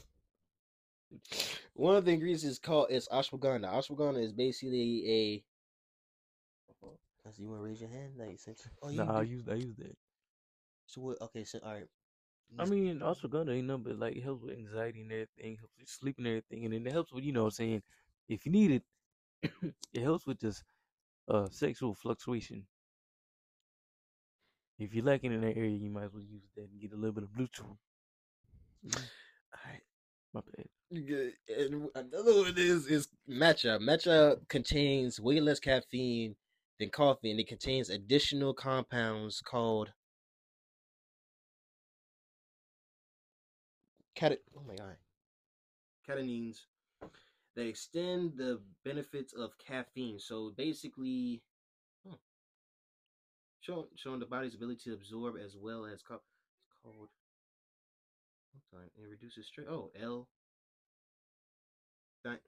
one of the ingredients is called is ashwagandha. Ashwagandha is basically a. Oh, so you want to raise your hand? Like, since, oh, you, Nah, I you- use I use that. so what? Okay, so all right. I mean, ashwagandha ain't nothing but like it helps with anxiety and everything, helps with sleep and everything, and then it helps with you know what I'm saying if you need it, it helps with just uh sexual fluctuation. If you're lacking in that area, you might as well use that and get a little bit of Bluetooth. Mhm. all right. My bad. And another one is is matcha. Matcha contains way less caffeine than coffee, and it contains additional compounds called cat. Oh my god, catenines that extend the benefits of caffeine. So basically, showing showing the body's ability to absorb as well as co- it's called. I'm it reduces stress. Oh, L. That.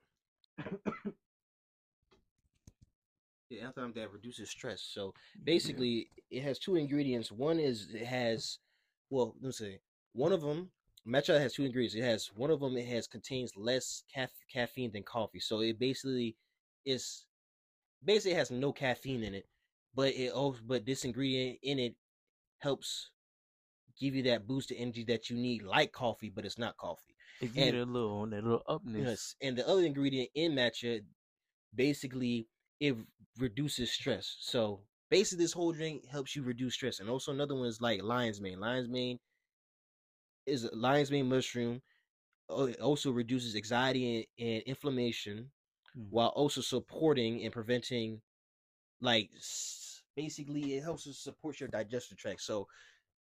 the enzyme that reduces stress. So basically, it has two ingredients. One is it has, well, let me say one of them. Matcha has two ingredients. It has one of them. It has contains less caf- caffeine than coffee. So it basically is basically has no caffeine in it, but it also but this ingredient in it helps give you that boost of energy that you need, like coffee, but it's not coffee. It gives you that little on that little upness. Yes, and the other ingredient in matcha, basically, it reduces stress. So basically, this whole drink helps you reduce stress. And also another one is like lion's mane. Lion's mane is a lion's mane mushroom. Oh, It also reduces anxiety and, and inflammation, Mm. while also supporting and preventing, like basically, it helps to support your digestive tract. So,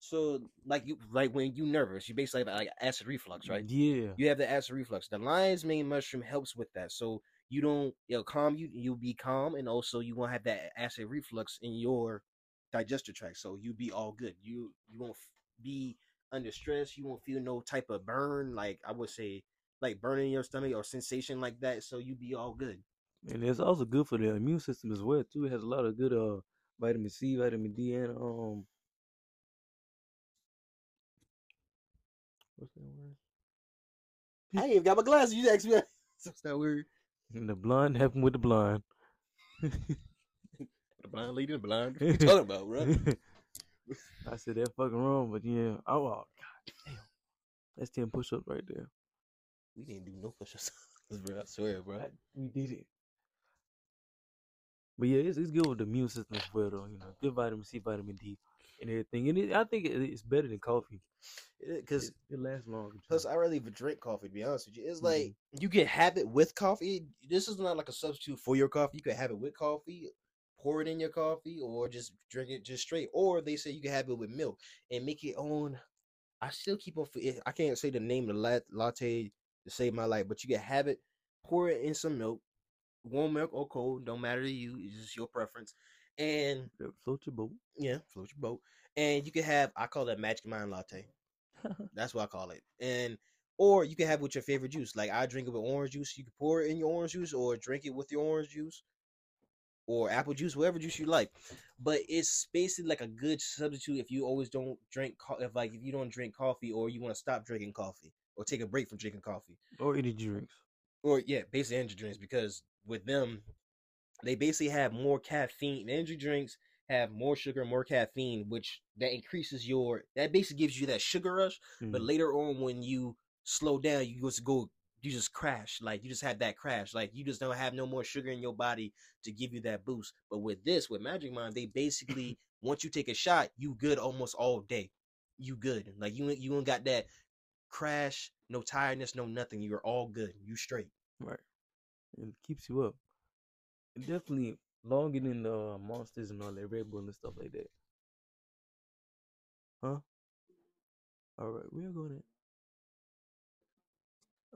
so like you like when you're nervous, you basically have like acid reflux, right? Yeah. you have the acid reflux. The lion's mane mushroom helps with that. So you don't it'll calm you, you'll be calm, and also you won't have that acid reflux in your digestive tract. So you'll be all good. You you won't be under stress. You won't feel no type of burn, like I would say, like burning your stomach or sensation like that. So you be all good. And it's also good for the immune system as well too. It has a lot of good uh vitamin C, vitamin D, and um what's that word? I ain't even got my glasses. You asked me. What's that word? And the blind helping with the blind. The blind leading the blind. What you talking about, bro? I said that fucking wrong, but yeah. Oh, oh god damn. That's ten push ups right there. We didn't do no push-ups, bro. I swear, bro. I- we did it. But yeah, it's, it's good with the immune system as well, though. You know, good vitamin C, vitamin D, and everything. And it, I think it, it's better than coffee. Because It, it lasts longer. Plus, I really even drink coffee. To be honest with you, it's Mhm. like you can have it with coffee. This is not like a substitute for your coffee. You can have it with coffee, pour it in your coffee, or just drink it just straight. Or they say you can have it with milk and make it own. I still keep on. I can't say the name of the latte to save my life, but you can have it. Pour it in some milk, warm milk or cold, don't matter to you. It's just your preference. And Yeah, Float your boat. yeah, float your boat. And you can have. I call that Magic Mind latte. That's what I call it. And or you can have it with your favorite juice. Like I drink it with orange juice. You can pour it in your orange juice or drink it with your orange juice or apple juice, whatever juice you like. But it's basically like a good substitute if you always don't drink co- if like if you don't drink coffee or you want to stop drinking coffee. or take a break from drinking coffee. Or energy drinks. Or yeah, basically energy drinks because with them, they basically have more caffeine. Energy drinks have more sugar, more caffeine, which that increases your that basically gives you that sugar rush. But Mhm. later on, when you slow down, you just go, you just crash. Like you just have that crash. Like you just don't have no more sugar in your body to give you that boost. But with this, with Magic Mind, they basically once you take a shot, you good almost all day. You good. Like you you ain't got that crash, no tiredness, no nothing. You're all good. You straight. Right. It keeps you up. It definitely longer than the uh, monsters and all that Red Bull and stuff like that. Huh? All right, we're going in.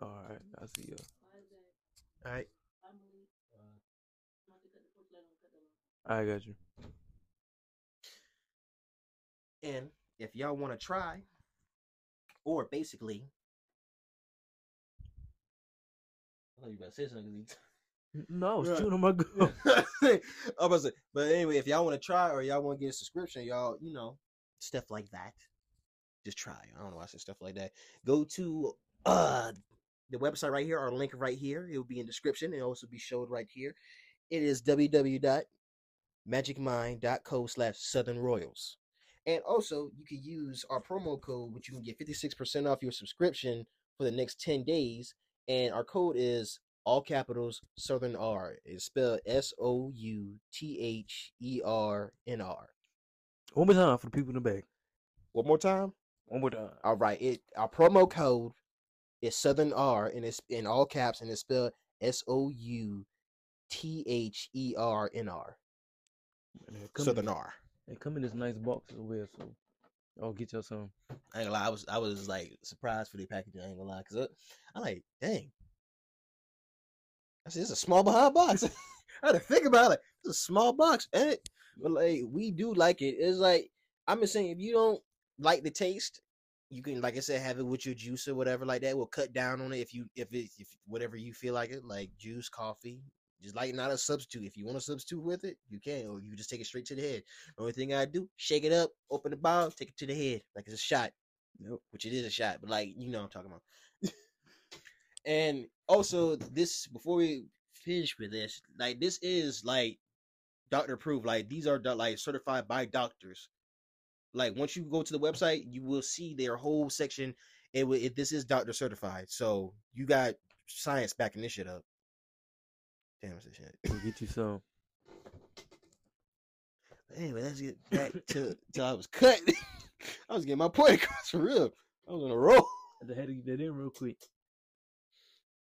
All right, I see you. All right. I got you. And if y'all want to try, or basically, thought you about to say something. No, Right. chewing on my gum. I was say, but anyway, if y'all want to try or y'all want to get a subscription, y'all, you know, stuff like that. Just try. I don't know why I said stuff like that. Go to uh the website right here, or link right here. It will be in description. It'll also be showed right here. It is www.magicmind.co slash Southern Royals. And also, you can use our promo code, which you can get 56% off your subscription for the next 10 days. And our code is all capitals Southern R. It's spelled S O U T H E R N R. One more time for the people in the back. One more time. One more time. All right. It our promo code is Southern R and it's in all caps and it's spelled S O U T H E R N R. And they come, Southern in, R. they come in this nice box as well, so I'll get y'all some. I ain't gonna lie, I was I was like surprised for the packaging. I ain't gonna lie, cause uh, I, am like, dang. I said, it's a small behind box. I had to think about it. Like, it's a small box, and it, but like we do like it. It's like I'm just saying, if you don't like the taste, you can, like I said, have it with your juice or whatever like that. We'll cut down on it if you if it if whatever you feel like it, like juice, coffee. Just like not a substitute. If you want to substitute with it, you can, or you just take it straight to the head. The only thing I do, shake it up, open the bottle, take it to the head, like it's a shot Yep. which it is a shot, but like you know what I'm talking about. and also this before we finish with this, like this is like doctor approved. Like these are like certified by doctors. Like once you go to the website, you will see their whole section. It will it, this is doctor certified, so you got science backing this shit up. Damn, it's a shit. We'll get you some. Anyway, let's get back to till I was cut. I was getting my point across for real. I was on a roll. I had to get that in real quick.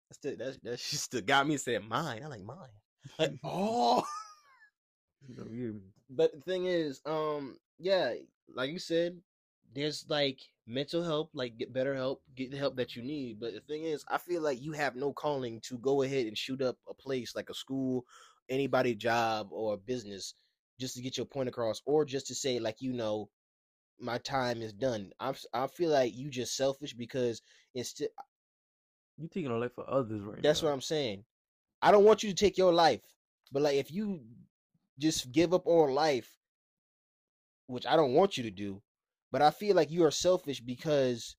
That's the, that that shit still got me saying mine. I like mine. Like, oh, but the thing is, um, yeah, like you said, there's like mental help, like get better help, get the help that you need. But the thing is, I feel like you have no calling to go ahead and shoot up a place like a school, anybody job or a business just to get your point across, or just to say like you know, my time is done. I I feel like you just selfish because instead You taking a life for others right That's now. what I'm saying. I don't want you to take your life, but like if you just give up on life, which I don't want you to do, but I feel like you are selfish because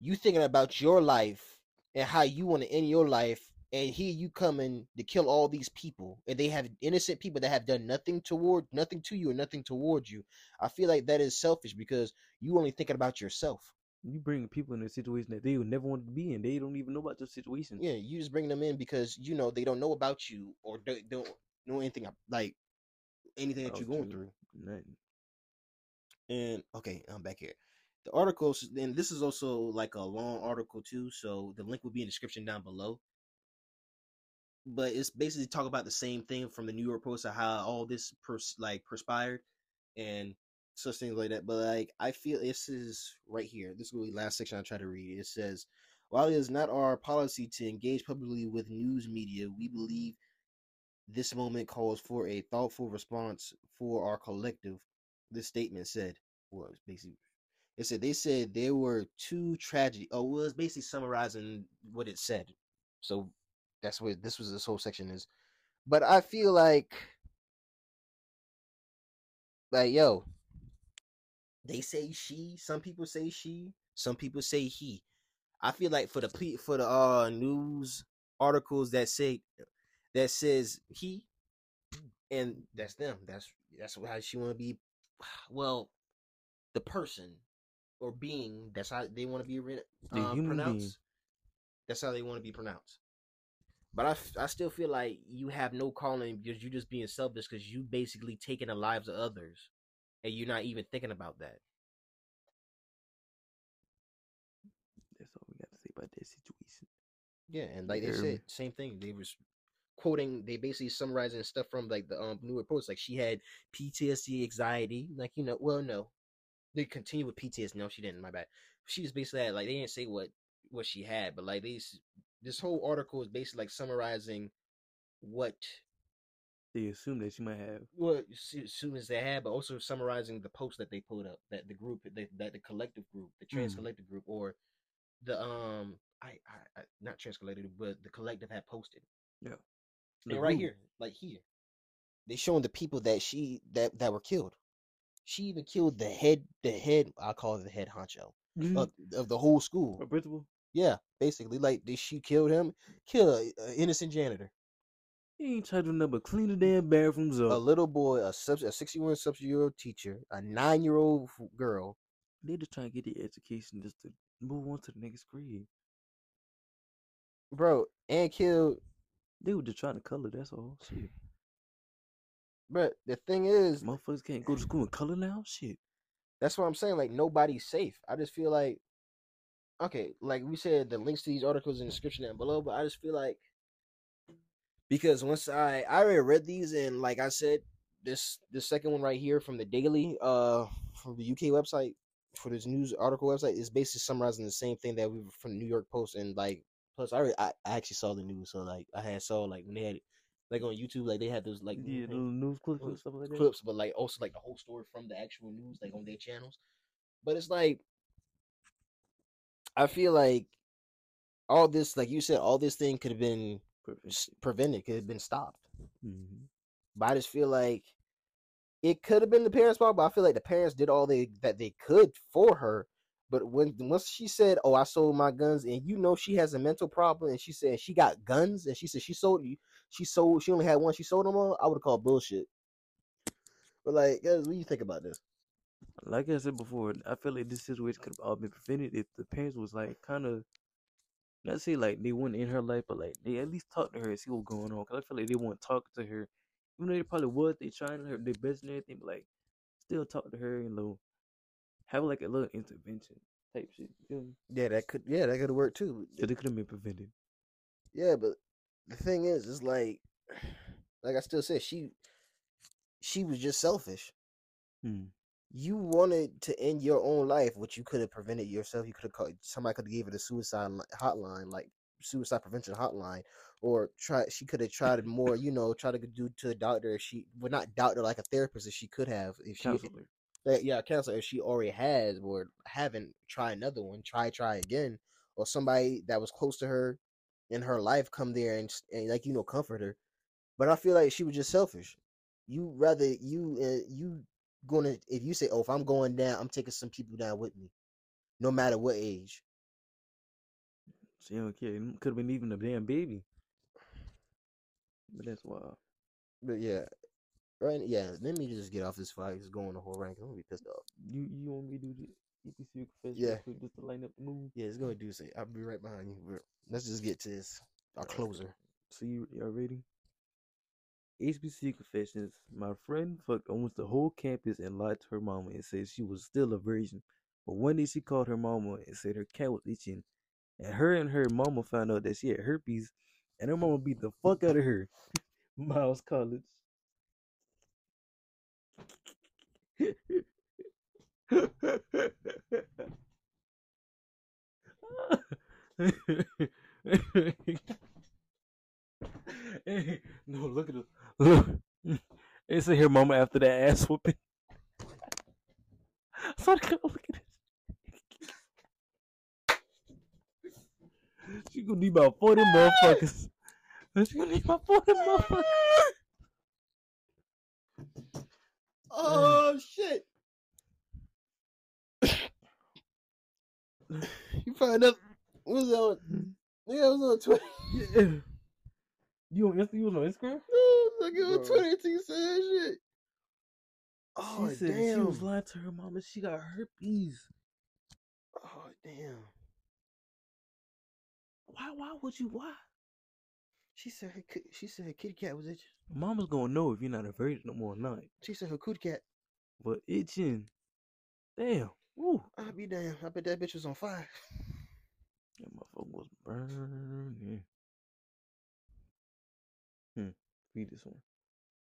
you thinking about your life and how you want to end your life, and here you coming to kill all these people, and they have innocent people that have done nothing toward nothing to you and nothing towards you. I feel like that is selfish because you only thinking about yourself. You bring people in a situation that they would never want to be in. They don't even know about your situation. Yeah, you just bring them in because you know they don't know about you or don't, don't know anything like anything that oh, About you're going through. Nothing. And okay, I'm back here. The articles, and this is also like a long article too, so the link will be in the description down below. But it's basically talk about the same thing from the New York Post of how all this pers- like perspired and such things like that. But like I feel this is right here. This will be last section I try to read. It says, while it is not our policy to engage publicly with news media, we believe this moment calls for a thoughtful response for our collective. This statement said, well, it's basically, it said they said there were two tragedy. Oh, well, it's basically summarizing what it said. So that's what this was. This whole section is. But I feel like, like yo, they say she. Some people say she. Some people say he. I feel like for the for the uh news articles that say that says he, and that's them. That's that's how she want to be. Well, the person or being. That's how they want to be re- uh, pronounced. being. That's how they want to be pronounced. But I, I still feel like you have no calling because you're just being selfish because you basically taking the lives of others and you're not even thinking about that. That's all we got to say about that situation. Yeah, and like they said, same thing. They was quoting, they basically summarizing stuff from like the um new reports. Like she had PTSD, anxiety. Like you know, well, no, they continue with PTSD. No, she didn't. My bad. She just basically had like they didn't say what what she had, but like these this whole article is basically like summarizing what They assume that she might have. what su- students they had, but also summarizing the post that they pulled up that the group that, that the collective group, the trans Mhm. collective group, or the um I, I, I not trans collective, but the collective had posted. The and right here, like here, they showing the people that she that that were killed. She even killed the head, the head. I call it the head honcho Mhm. of, of the whole school. A principal. Yeah, basically, like she killed him, killed an innocent janitor, He ain't trying to but clean the damn bathrooms up. a little boy, a sub, a sixty-one subsidy-year-old teacher, a nine-year-old girl. They just trying to get the education just to move on to the next grade. bro, and killed. They were just trying to color. That's all. Shit. But the thing is, Motherfuckers can't go to school and color now. Shit. that's what I'm saying. Like nobody's safe. I just feel like, okay, like we said, the links to these articles in the description down below. But I just feel like because once I I already read these and like I said, this this second one right here from the Daily, uh, from the UK website for this news article website is basically summarizing the same thing that we were from the New York Post and like plus I already, I, I actually saw the news so like I had saw like when they had like on YouTube like they had those like Yeah, little news clips and clips- stuff like that. clips, but like also like the whole story from the actual news, like on their channels. But it's like I feel like all this, like you said, all this thing could have been prevented, could have been stopped. hmm But I just feel like it could have been the parents' fault, but I feel like the parents did all they that they could for her. But when once she said, "Oh, I sold my guns," and you know she has a mental problem, and she said she got guns, and she said she sold you, she sold, she only had one, she sold them all. I would have called bullshit. But like, guys, what do you think about this? Like I said before, I feel like this situation could have all been prevented if the parents was like kind of not say like they weren't in her life, but like they at least talk to her and see what's going on. Cause I feel like they weren't talking to her, even though they probably was. They trying her their best and everything, but like still talk to her and little have like a little intervention type shit. You? Yeah, that could, yeah, that could have worked too. Cause it could have been prevented. Yeah, but the thing is, it's like, like I still said, she, she was just selfish. Hmm. you wanted to end your own life, which you could have prevented yourself. You could have called somebody could have gave it a suicide hotline, like suicide prevention hotline, or try. She could have tried it more, you know, try to do to a doctor. If she, well, not doctor, like a therapist, if she could have, if she, Counselor. Uh, yeah, counselor, if she already has or haven't, try another one. Try, try again, or somebody that was close to her in her life come there and, and like you know comfort her. But I feel like she was just selfish. You rather you uh, you gonna if you say, oh, if I'm going down, I'm taking some people down with me, no matter what age. She don't care. Could have been even a damn baby. But that's wild. But yeah, right? Yeah. Let me just get off this fight. It's going the whole rank. I'm gonna be pissed off. You you want me to do the EPC confession? Yeah, just to line up the mood? Yeah, it's gonna do say. I'll be right behind you. But let's just get to this. Our closer. So you y'all ready? HBC confessions. My friend fucked almost the whole campus and lied to her mama and said she was still a virgin. But one day she called her mama and said her cat was itching. And her and her mama found out that she had herpes and her mama beat the fuck out of her. Miles College. No, look at it. Look. It's a here mama after that ass whooping. Sorry, look at this. She gonna need about 40 motherfuckers. She gonna need about 40 motherfuckers. Oh shit! you find out What was that? On, nigga, I was on Twitter. You on Insta? You was on Instagram? No, nigga on Bro. Twitter. until you said that shit. Oh she said oh, damn! she was lying to her mom and she got herpes. oh damn! Why? Why would you? Why? She said her. She said her kitty cat was itching. Mama's gonna know if you're not a virgin no more or not. She said her cootie cat. But itching, damn. Woo. I'll be damn. I bet that bitch was on fire. That motherfucker was burning. Hmm. Read this one.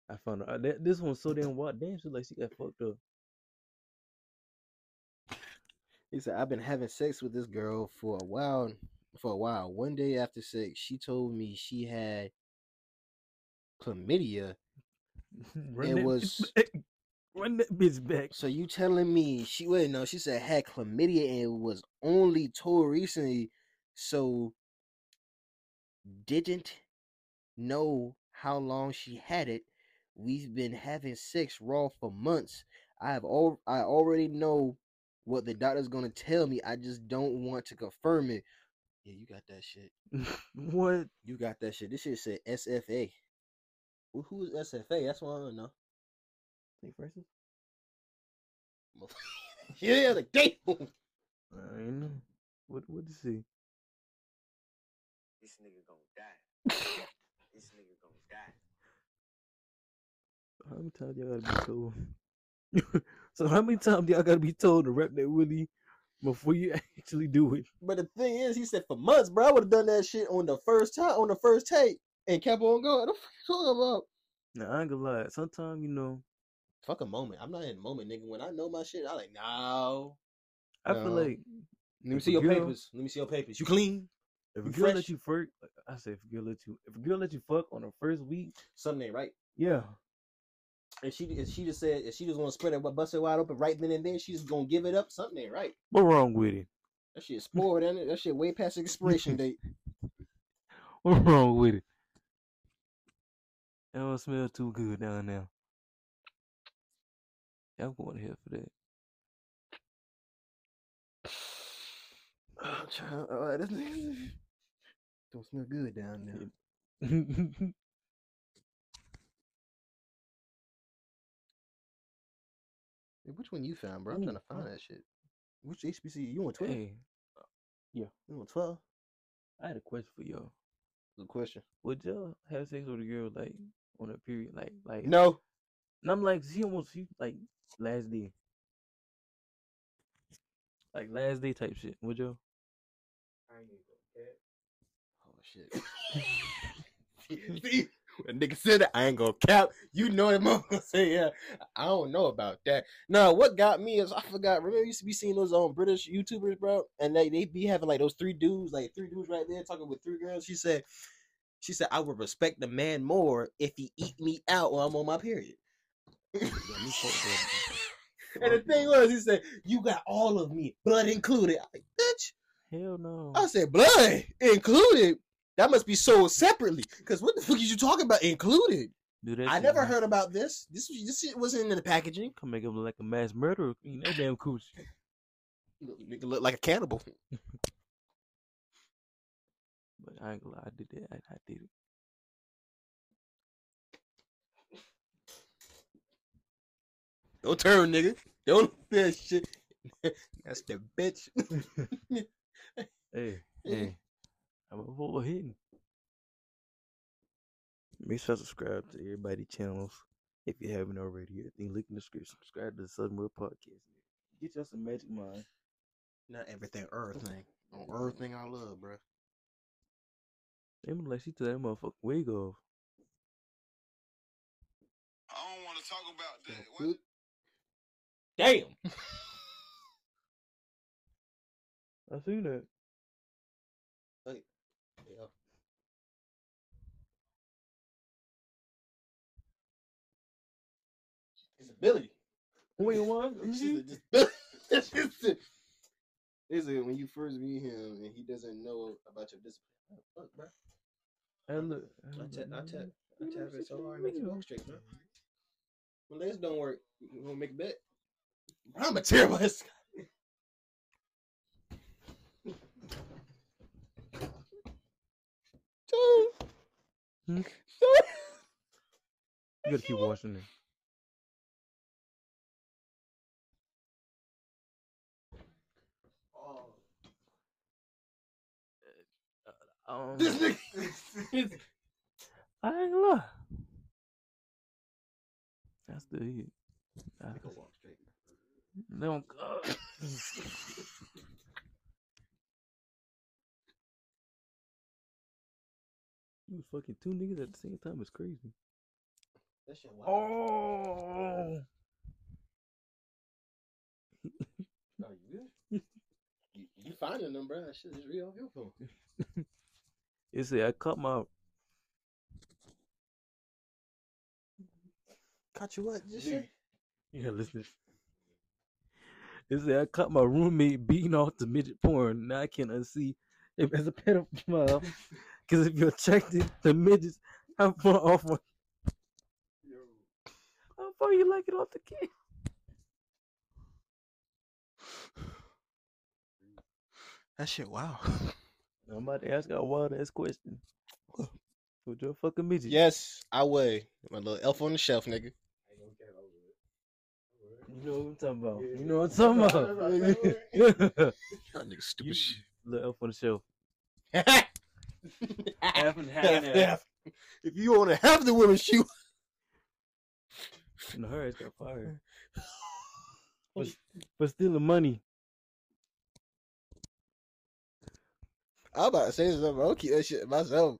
I found out that this one's so damn wild. Damn, she like she got fucked up. He said, I've been having sex with this girl for a while. For a while. One day after sex, she told me she had chlamydia. Run It was- back. Run that bitch back. So you telling me she wait no, she said had chlamydia and it was only told recently, so didn't know how long she had it. We've been having sex raw for months. I have all I already know what the doctor's gonna tell me. I just don't want to confirm it. Yeah, you got that shit. what? You got that shit. This shit said SFA. Well, who is SFA? That's what I don't know. Think Francis? yeah, like damn. I ain't know. What? What to see? This nigga gonna die. this nigga gonna die. How many times y'all gotta be told? so how many times y'all gotta be told to rap that Willie before you actually do it? But the thing is, he said for months, bro. I would have done that shit on the first time, on the first tape, and kept on going. What the fuck you talking about? Now I ain't gonna lie. Sometimes you know, Fuck a moment. I'm not in the moment, nigga. When I know my shit, I like no. I feel like Let me see your girl- papers. Let me see your papers. You clean? if a girl let you fuck, I say if a girl let you, if a girl let you fuck on the first week, Something ain't right. yeah, And she, if she just said, if she just want to spread it, bust it wide open right then and there, she's gonna give it up. Something ain't right. what wrong with it? That shit spoiled, ain't it? That shit way past the expiration date. What wrong with it? That don't smell too good down there. I'm going to hell for that. Oh, uh, child, this nigga don't smell good down there. Hey, Which one you found, bro? I'm trying to find uh, that shit. Which HBC? You on Twitter? hey, You on twelve? I had a question for y'all. Good question. Would y'all have sex with a girl like on a period, like like? No. And I'm like, she almost she like last day, like last day type shit. Would y'all? I ain't gonna Oh shit. See, when nigga said that, I ain't gonna cap. You know that motherfucker say, yeah. I don't know about that. No, what got me is I forgot. Remember, you used to be seeing those um British YouTubers, bro, and they they be having like those three dudes, like three dudes right there talking with three girls. She said, she said, I would respect the man more if he eat me out while I'm on my period. and the thing was, he said, "You got all of me, blood included." Like, bitch. Hell no. I said, blood included. That must be sold separately. Cause what the fuck is you talking about included? Do I never man. heard about this. This this shit wasn't in the packaging. Come make him look like a mass murderer. You know, damn coochie. Nigga look like a cannibal. But I ain't gonna lie, I did that. I, I did it. Don't turn, nigga. Don't do that shit. That's the bitch. Hey, hey, I'm a full hitting. Make sure to subscribe to everybody's channels if you haven't already. Everything link in the description. Subscribe to the Southern Royals Podcast. Get y'all some magic mind. Not everything earth thing. On earth thing I love, bro. They look like she took that motherfucking wig off. I don't want to talk about that. What? Damn. I seen that. disability. Wait, what? She's mm-hmm. a disability. Is it when you first meet him and he doesn't know about your disability? Fuck, bro. And look, I tap, I tap, I tap it so hard, make it walk straight, man. When legs don't work, you gonna make a bet? I'm a terrible guy. Hmm? you gotta keep watching it. Um, This nigga. I ain't gonna lie. That's the hit. I Nigga walk straight. don't. You was fucking two niggas at the same time. It's crazy. That shit wild. Oh, Oh, you good? you, you finding them, bro? That shit is real off your phone. It said I cut my. Caught you what? Just Nigga. Yeah, listen. It said I caught my roommate beating off the midget porn. Now I can unsee if as a pedophile. Because if you're attracted to midgets, how far off? Are, how far you like it off the kid? That shit wow. I'm about to ask a wild ass question. Would you a fucking midget? yes, I weigh my little elf on the shelf, nigga. You know what I'm talking about. You know what I'm talking about. That nigga stupid You- shit. Little elf on the shelf. half Half and half. half, half. If you want to have the women shoot, No, her ass got fired. For, for stealing money. I'm about to say something. I'll keep that shit myself.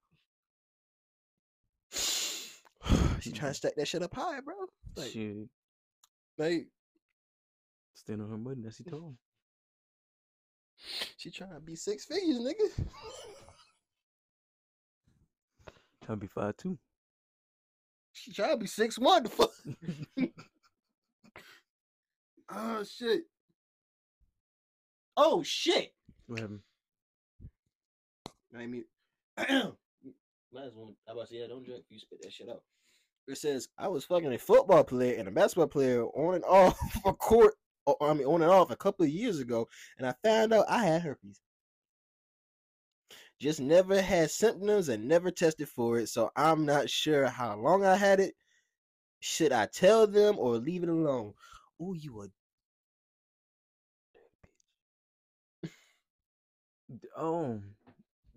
she trying to stack that shit up high, bro. Like, Shit. like Stand on her money. That's he told him. she trying to be six figures, nigga. Trying to be five two. She trying to be six one. The fuck. oh shit. Oh shit. What happened? I mean, might as well. I about to say, yeah, don't drink. You spit that shit out. It says I was fucking a football player and a basketball player on and off a court. oh, I mean, on and off a couple of years ago, and I found out I had herpes. Just never had symptoms and never tested for it, so I'm not sure how long I had it. Should I tell them or leave it alone? Oh, you a Um,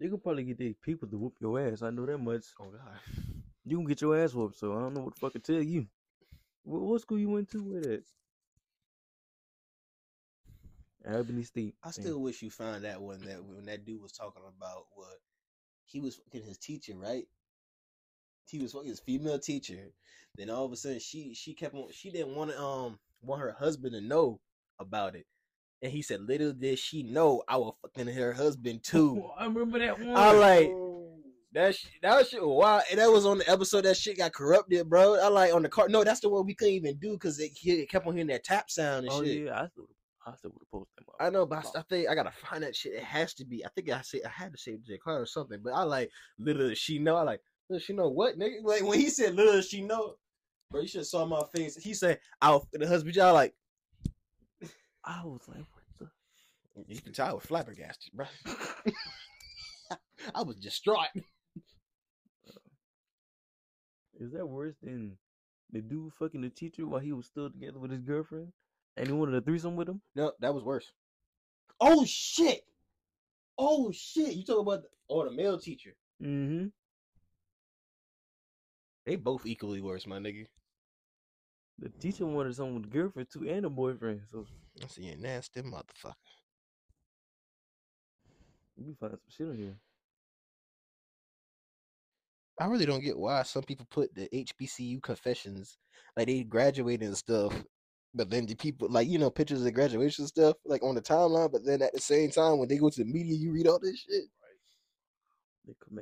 they could probably get their people to whoop your ass. I know that much. oh god. You can get your ass whooped, so I don't know what the fuck to tell you. What, what school you went to with it? Albany State. I Damn. still wish you found that one that when that dude was talking about what he was fucking his teacher, right? He was fucking his female teacher. Then all of a sudden she she kept on she didn't want to um want her husband to know about it. And he said, little did she know I was fucking her husband too. Oh, I remember that one. I like oh. that sh- that shit was wild. And that was on the episode that shit got corrupted, bro. I like on the car. No, that's the one we couldn't even do because it, he kept on hearing that tap sound and Oh shit. yeah, I still, I still would have posted them. I know, but I, s- I think I gotta find that shit. It has to be. I think I say I had to say J. Cloud or something. But I like little she know. I like little she know what nigga. Like when he said little she know, bro, you should have saw my face. He said I'll the husband. Y'all like I was like, what the? you can tell I was flabbergasted, bro. I was distraught. Is that worse than the dude fucking the teacher while he was still together with his girlfriend, and he wanted a threesome with him? No, that was worse. Oh shit! Oh shit! You talking about the, oh the male teacher? Mm-hmm. They both equally worse, my nigga. The teacher wanted someone with a girlfriend too and a boyfriend. So I see a nasty motherfucker. we find some shit on here. I really don't get why some people put the HBCU confessions like they graduated and stuff, but then the people like you know pictures of graduation stuff like on the timeline, but then at the same time when they go to the media, you read all this shit. Right. They come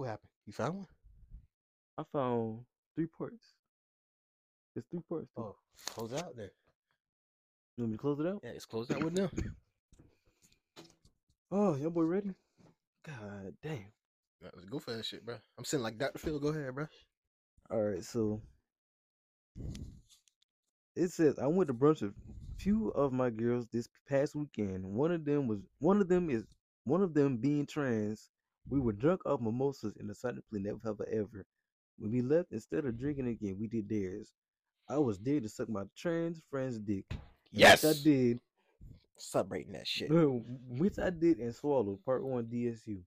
What happened? You found one? I found three parts. It's three parts. Too. Oh, close it out there. You want me to close it out? Yeah, it's closed out with now. Oh, your boy ready? God damn. Let's go for that shit, bro. I'm sitting like Dr. Phil. Go ahead, bro. All right, so it says I went to brunch with few of my girls this past weekend. One of them was one of them is one of them being trans. We were drunk off mimosas and decided to play never have I ever. When we left, instead of drinking again, we did theirs. I was there to suck my trans friend's dick. Yes. which I did. Celebrating that shit. Which I did and swallowed. Part one DSU.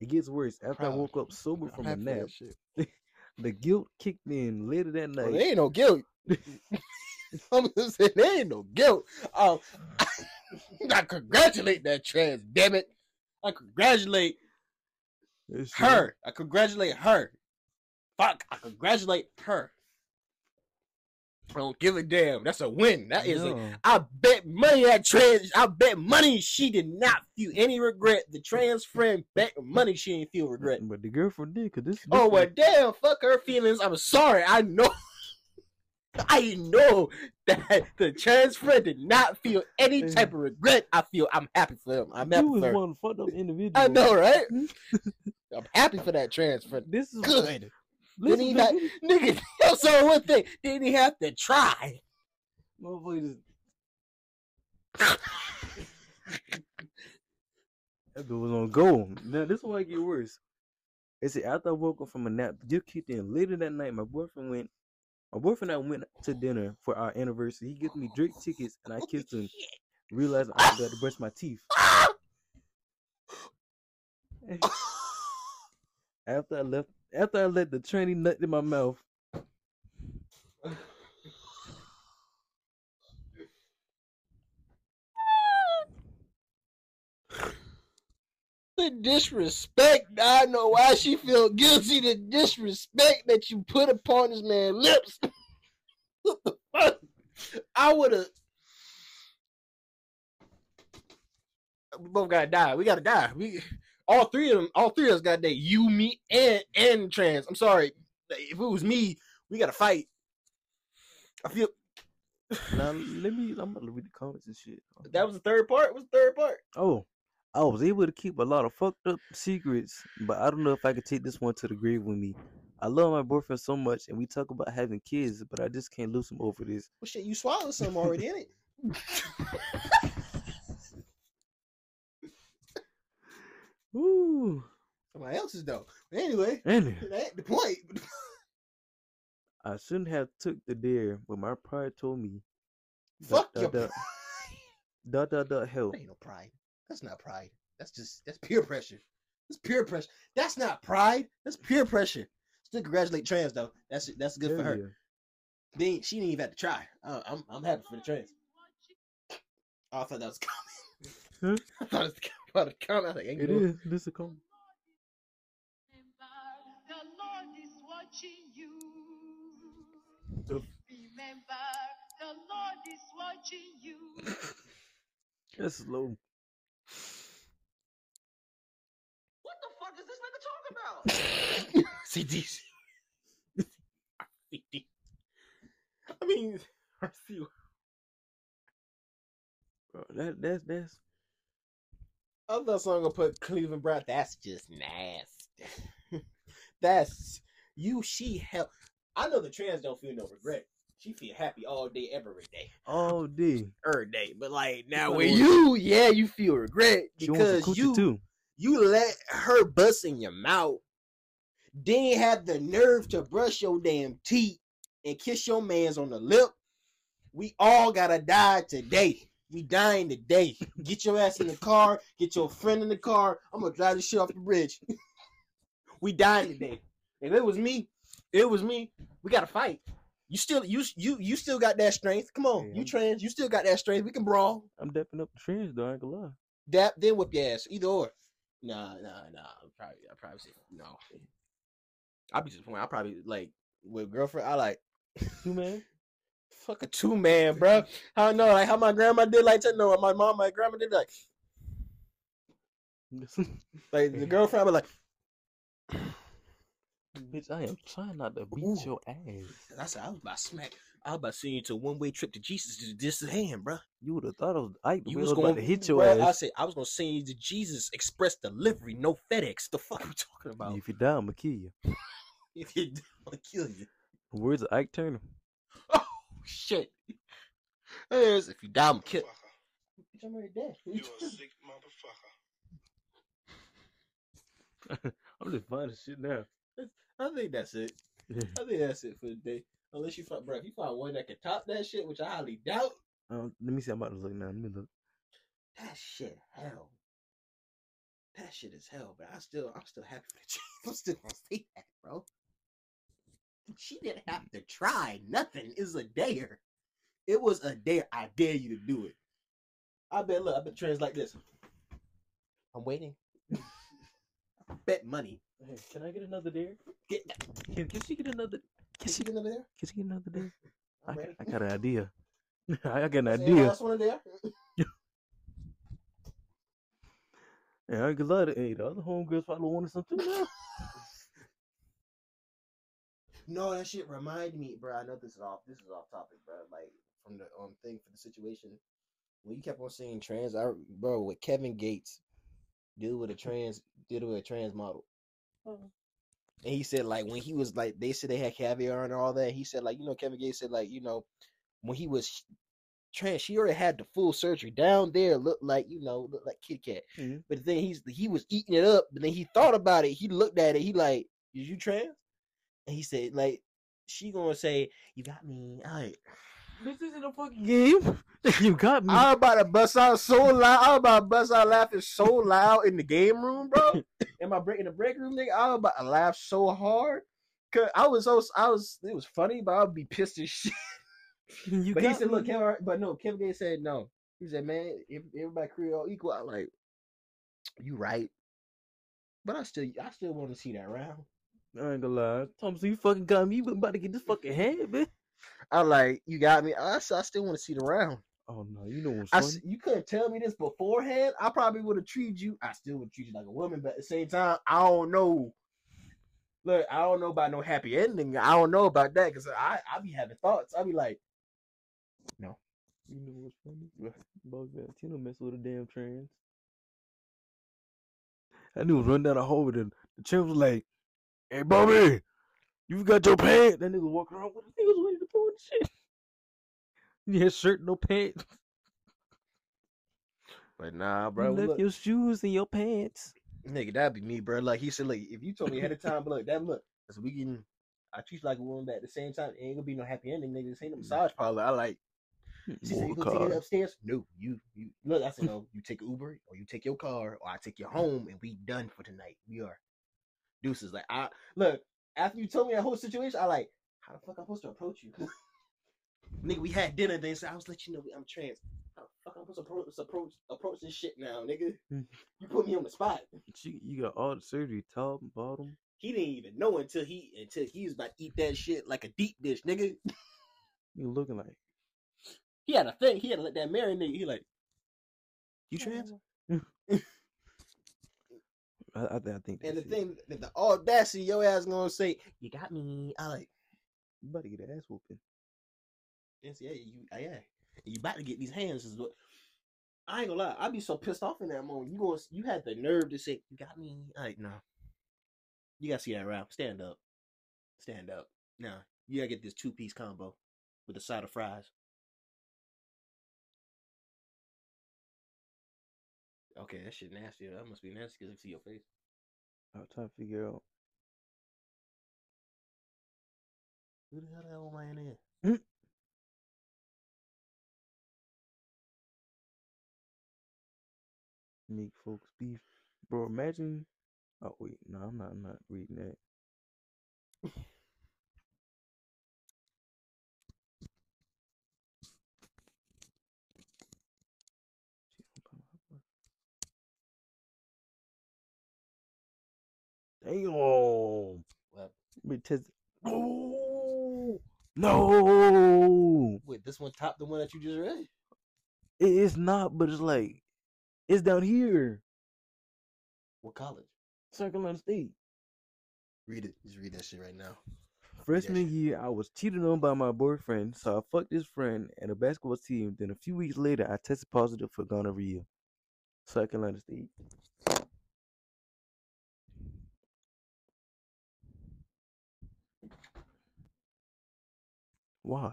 It gets worse. After I woke up sober I'm from a nap, the guilt kicked in later that Well, night. there ain't no guilt. I'm just saying there ain't no guilt. Um, I congratulate that trans, damn it. I congratulate Shit- her. I congratulate her. Fuck, I congratulate her. I don't give a damn. That's a win. That is a No. I bet money that trans. I bet money she did not feel any regret. The trans friend bet money she didn't feel regret. But the girlfriend did, cause this. this Oh well, damn! Fuck her feelings. I'm sorry. I know. I know that the trans friend did not feel any type of regret. I feel I'm happy for them. I'm happy you for one fucked up individual. I know, right? Hmm? I'm happy for that trans friend. This is Good. Listen, Didn't he have, nigga, that's all one thing. Didn't he have to try? motherfucker just- That dude was on go. Now this is why it get worse. They say after I woke up from a nap, guilt kicked in. Later that night, my boyfriend went. My boyfriend and I went to dinner for our anniversary. He gave me drink tickets, and I kissed him. Realized I forgot to brush my teeth. After I left, after I let the tranny nut in my mouth, The disrespect. I know why she feel guilty. The disrespect that you put upon this man's lips. what the fuck? I would have. We both gotta die. We gotta die. We all three of them. All three of us got that. You, me, and and trans. I'm sorry. If it was me, we gotta fight. I feel now let me. I'm gonna read the comments and shit. that was the third part. What's the third part? Oh, I was able to keep a lot of fucked up secrets, but I don't know if I could take this one to the grave with me. I love my boyfriend so much, and we talk about having kids, but I just can't lose him over this. Well, shit, you swallowed some already in it. Ooh, Somebody else's though. But anyway, and that ain't the point. I shouldn't have took the dare, but my pride told me. Fuck dot, your dot, dot, dot, dot, help. That ain't no pride. That's not pride. That's just that's peer pressure. That's peer pressure. That's not pride. That's peer pressure. Still congratulate trans though. That's that's good for Hell her. yeah. They ain't, she didn't even have to try. Uh, I'm I'm happy for the trans. Oh, I thought that was coming. Huh? I thought it was about to come. I was like, ain't It no- is. This is coming. The Lord is watching you. The- Remember, the Lord is watching you. That's slow. What the is talking about? CDs. I mean, I see. Bro, that that's that's I thought someone gonna put Cleveland Brown. That's just nasty. That's you. She help. I know the trans don't feel no regret. She feel happy all day, every day, all day. every day. But like now, with you, yeah, you feel regret She wants a because you too. You let her bust in your mouth. Then have the nerve to brush your damn teeth and kiss your man's on the lip. We all gotta die today. We dying today. Get your ass in the car. Get your friend in the car. I'm gonna drive this shit off the bridge. we dying today. If it was me, it was me. We gotta fight. You still you you you still got that strength. Come on, Yeah, you trans. You still got that strength. We can brawl. I'm dapping up the trans though. I ain't gonna lie. Dap, then whip your ass. Either or. Nah, nah, nah. I'm probably, I probably say no. I'd be disappointed. I probably like with girlfriend. I like Two man. fuck a two man, bro. How know like how my grandma did like to know my mom, my grandma did like like the girlfriend. I be like, Bitch, I am trying not to beat Ooh. your ass. That's I was about to smack. I was about to send you to a one way trip to Jesus to this hand, bro. You would have thought I was Ike. You You was was going to hit your bruh, I said I was gonna send you to Jesus Express delivery, no FedEx. The fuck I'm talking about? If you die, I'm gonna kill you. If you do, I'll kill you. Where's Ike Turner? Oh shit! Yes, if you die, I'm gonna kill. Motherfucker. Bitch, I'm already dead. You a sick motherfucker. I'm just finding shit now. I think that's it. I think that's it for the day. Unless you find, bro, if you find one that can top that shit, which I highly doubt, Um, let me see. I'm about to look now. Let me look. that shit hell. That shit is hell, but I still, I'm still happy for the chick. I'm still gonna say that, bro. She didn't have to try nothing. It was a dare. It was a dare. I dare you to do it. I bet. Look, I bet trends like this. I'm waiting. Bet money. Hey, can I get another dare? Get Can, can she get another? Can Can she? she get another there? Can she get another dare? I, I'm got- I got an idea. I got an Say idea. Last one there. Yeah, I ain't gonna lie to hey, the other homegirls probably wanted some too now. No, that shit remind me, bro. I know this is off. This is off topic, bro. Like from the um thing for the situation when you kept on saying trans, I bro with Kevin Gates deal with a trans deal with a trans model, and he said like when he was like they said they had caviar and all that. He said like you know Kevin Gates said like you know when he was trans, she already had the full surgery down there. Looked like you know looked like Kit Kat, Mhm. but then he's he was eating it up. But then he thought about it. He looked at it. He like, is you trans? And he said like she gonna say you got me. All right. This isn't a fucking game. you got me. I was about to bust out so loud. I was about to bust out laughing so loud in the game room, bro. in my break in the break room, nigga. I was about to laugh so hard. Cause I was so I was it was funny, but I'd be pissed as shit. you but he said, look, me. Kevin, but no, Kevin Gates said no. He said, man, if everybody create all equal, I'm like, you right. But I still I still want to see that round. I ain't gonna lie. Thompson, you fucking got me. You about to get this fucking head, man. I like, you got me. I, I still want to see the round. Oh no, you know what's I funny? you couldn't tell me this beforehand. I probably would have treated you. I still would treat you like a woman, but at the same time, I don't know. Look, I don't know about no happy ending. I don't know about that because I I be having thoughts. I be like, no. You know what's funny? Bug that Tino mess with a damn trans. I knew was run down the hall with the the champ was like, "Hey, Bobby, you got your pants?" That nigga walking around with the niggas pull the shit. He had shirt, no pants. but nah, You bro. left Look, your shoes and your pants. nigga, that'd be me, bro. Like he said, like if you told me ahead of time, but look, that look, cause we can. I treat you like a woman, but at the same time, it ain't gonna be no happy ending, nigga. This ain't a mm. massage parlor. I like. She said, "You gonna take it upstairs?" No, you, you. Look, I said, "No, you take Uber or you take your car or I take you home and we done for tonight. We are deuces." Like, I look after you told me that whole situation, I like, how the fuck I'm supposed to approach you? Nigga, we had dinner. Then so I was let you know I'm trans. How the fuck I'm supposed to approach approach, approach this shit now, nigga? You put me on the spot. She, you got all the surgery, top and bottom. He didn't even know until he until he was about to eat that shit like a deep dish, nigga. You looking like He had a thing. He had to let that marinate. He like, you trans? I, I, I think. And the it. thing, that the audacity, your ass gonna say, "You got me." I like, you about to get an ass whooping. yes, yeah, you, uh, yeah, you about to get these hands. Is what I ain't gonna lie. I'd be so pissed off in that moment. You going, you had the nerve to say, "You got me." I like, no, you gotta see that round. Stand up, stand up. Now you gotta get this two piece combo with a side of fries. Okay, that shit nasty. That must be nasty because I see your face. I'm trying to figure out. Who the hell that old man is? Mm. Make folks beef, bro. Imagine. Oh wait, no, I'm not. I'm not reading that. Damn. What? Test. No. No. Wait, this one top the one that you just read? It is not, but it's like it's down here. What college? Carolina State. Read it. Just read that shit right now. Freshman year, I was cheated on by my boyfriend, so I fucked his friend and a basketball team. Then a few weeks later, I tested positive for gonorrhea. South Carolina State. Why?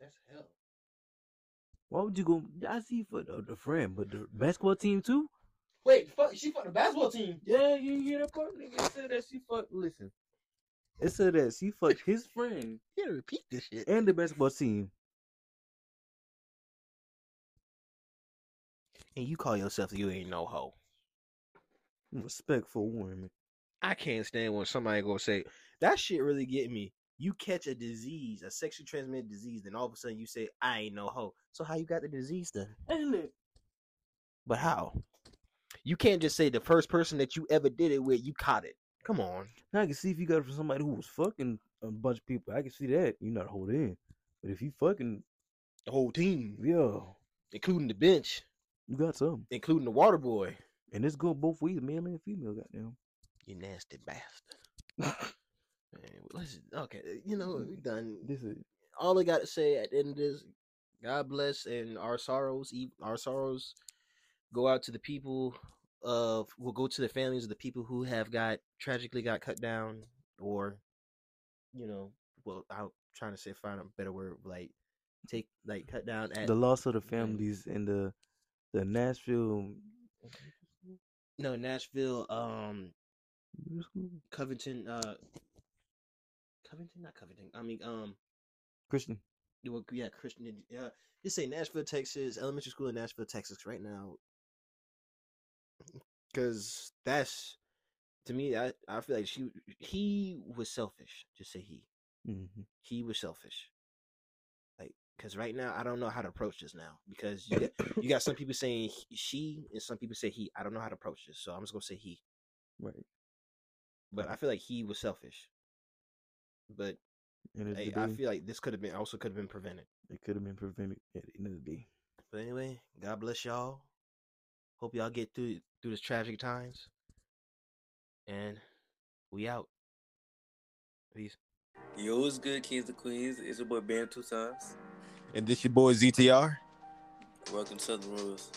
That's hell. Why would you go? I see for the, the friend, but the basketball team too. Wait, fuck, she fucked the basketball team. Yeah, you hear that part? Nigga it said that she fucked. Listen, it said that she fucked his friend You gotta repeat this shit. and the basketball team. And you call yourself you ain't no hoe. Respectful woman. I can't stand when somebody go say that shit really get me. You catch a disease, a sexually transmitted disease, then all of a sudden you say I ain't no hoe. So how you got the disease then? But how? You can't just say the first person that you ever did it with, you caught it. Come on. Now I can see if you got it from somebody who was fucking a bunch of people. I can see that you're not holding in. But if you fucking The whole team, yeah, including the bench, you got some. including the water boy. And it's going both ways, male and female. Goddamn. You nasty bastard. Man, let's okay. You know, we done. This is All I got to say at the end of this, God bless, and our sorrows, our sorrows, go out to the people of. Will go to the families of the people who have got tragically got cut down, or, you know, well, I'm trying to say find a better word, like take like cut down at the loss of the families and the the Nashville no Nashville, um. Covington, uh, Covington, not Covington. I mean, um. Christian. well, yeah, Christian. Yeah, just say Nashville, Texas, elementary school in Nashville, Texas, right now. Because that's to me, I I feel like she he was selfish. Just say he Mm-hmm. he was selfish. Like, because right now I don't know how to approach this now because you got you got some people saying he- she and some people say he. I don't know how to approach this, so I'm just gonna say he. Right. But I feel like he was selfish. But And I, the I feel like this could have been also could have been prevented. it could have been prevented at the end of the day. But anyway, God bless y'all. Hope y'all get through through this tragic times. And we out. Peace. Yo, what's good, kids and Queens? It's your boy Bam two times. And this your boy ZTR. Welcome to Southern Royals.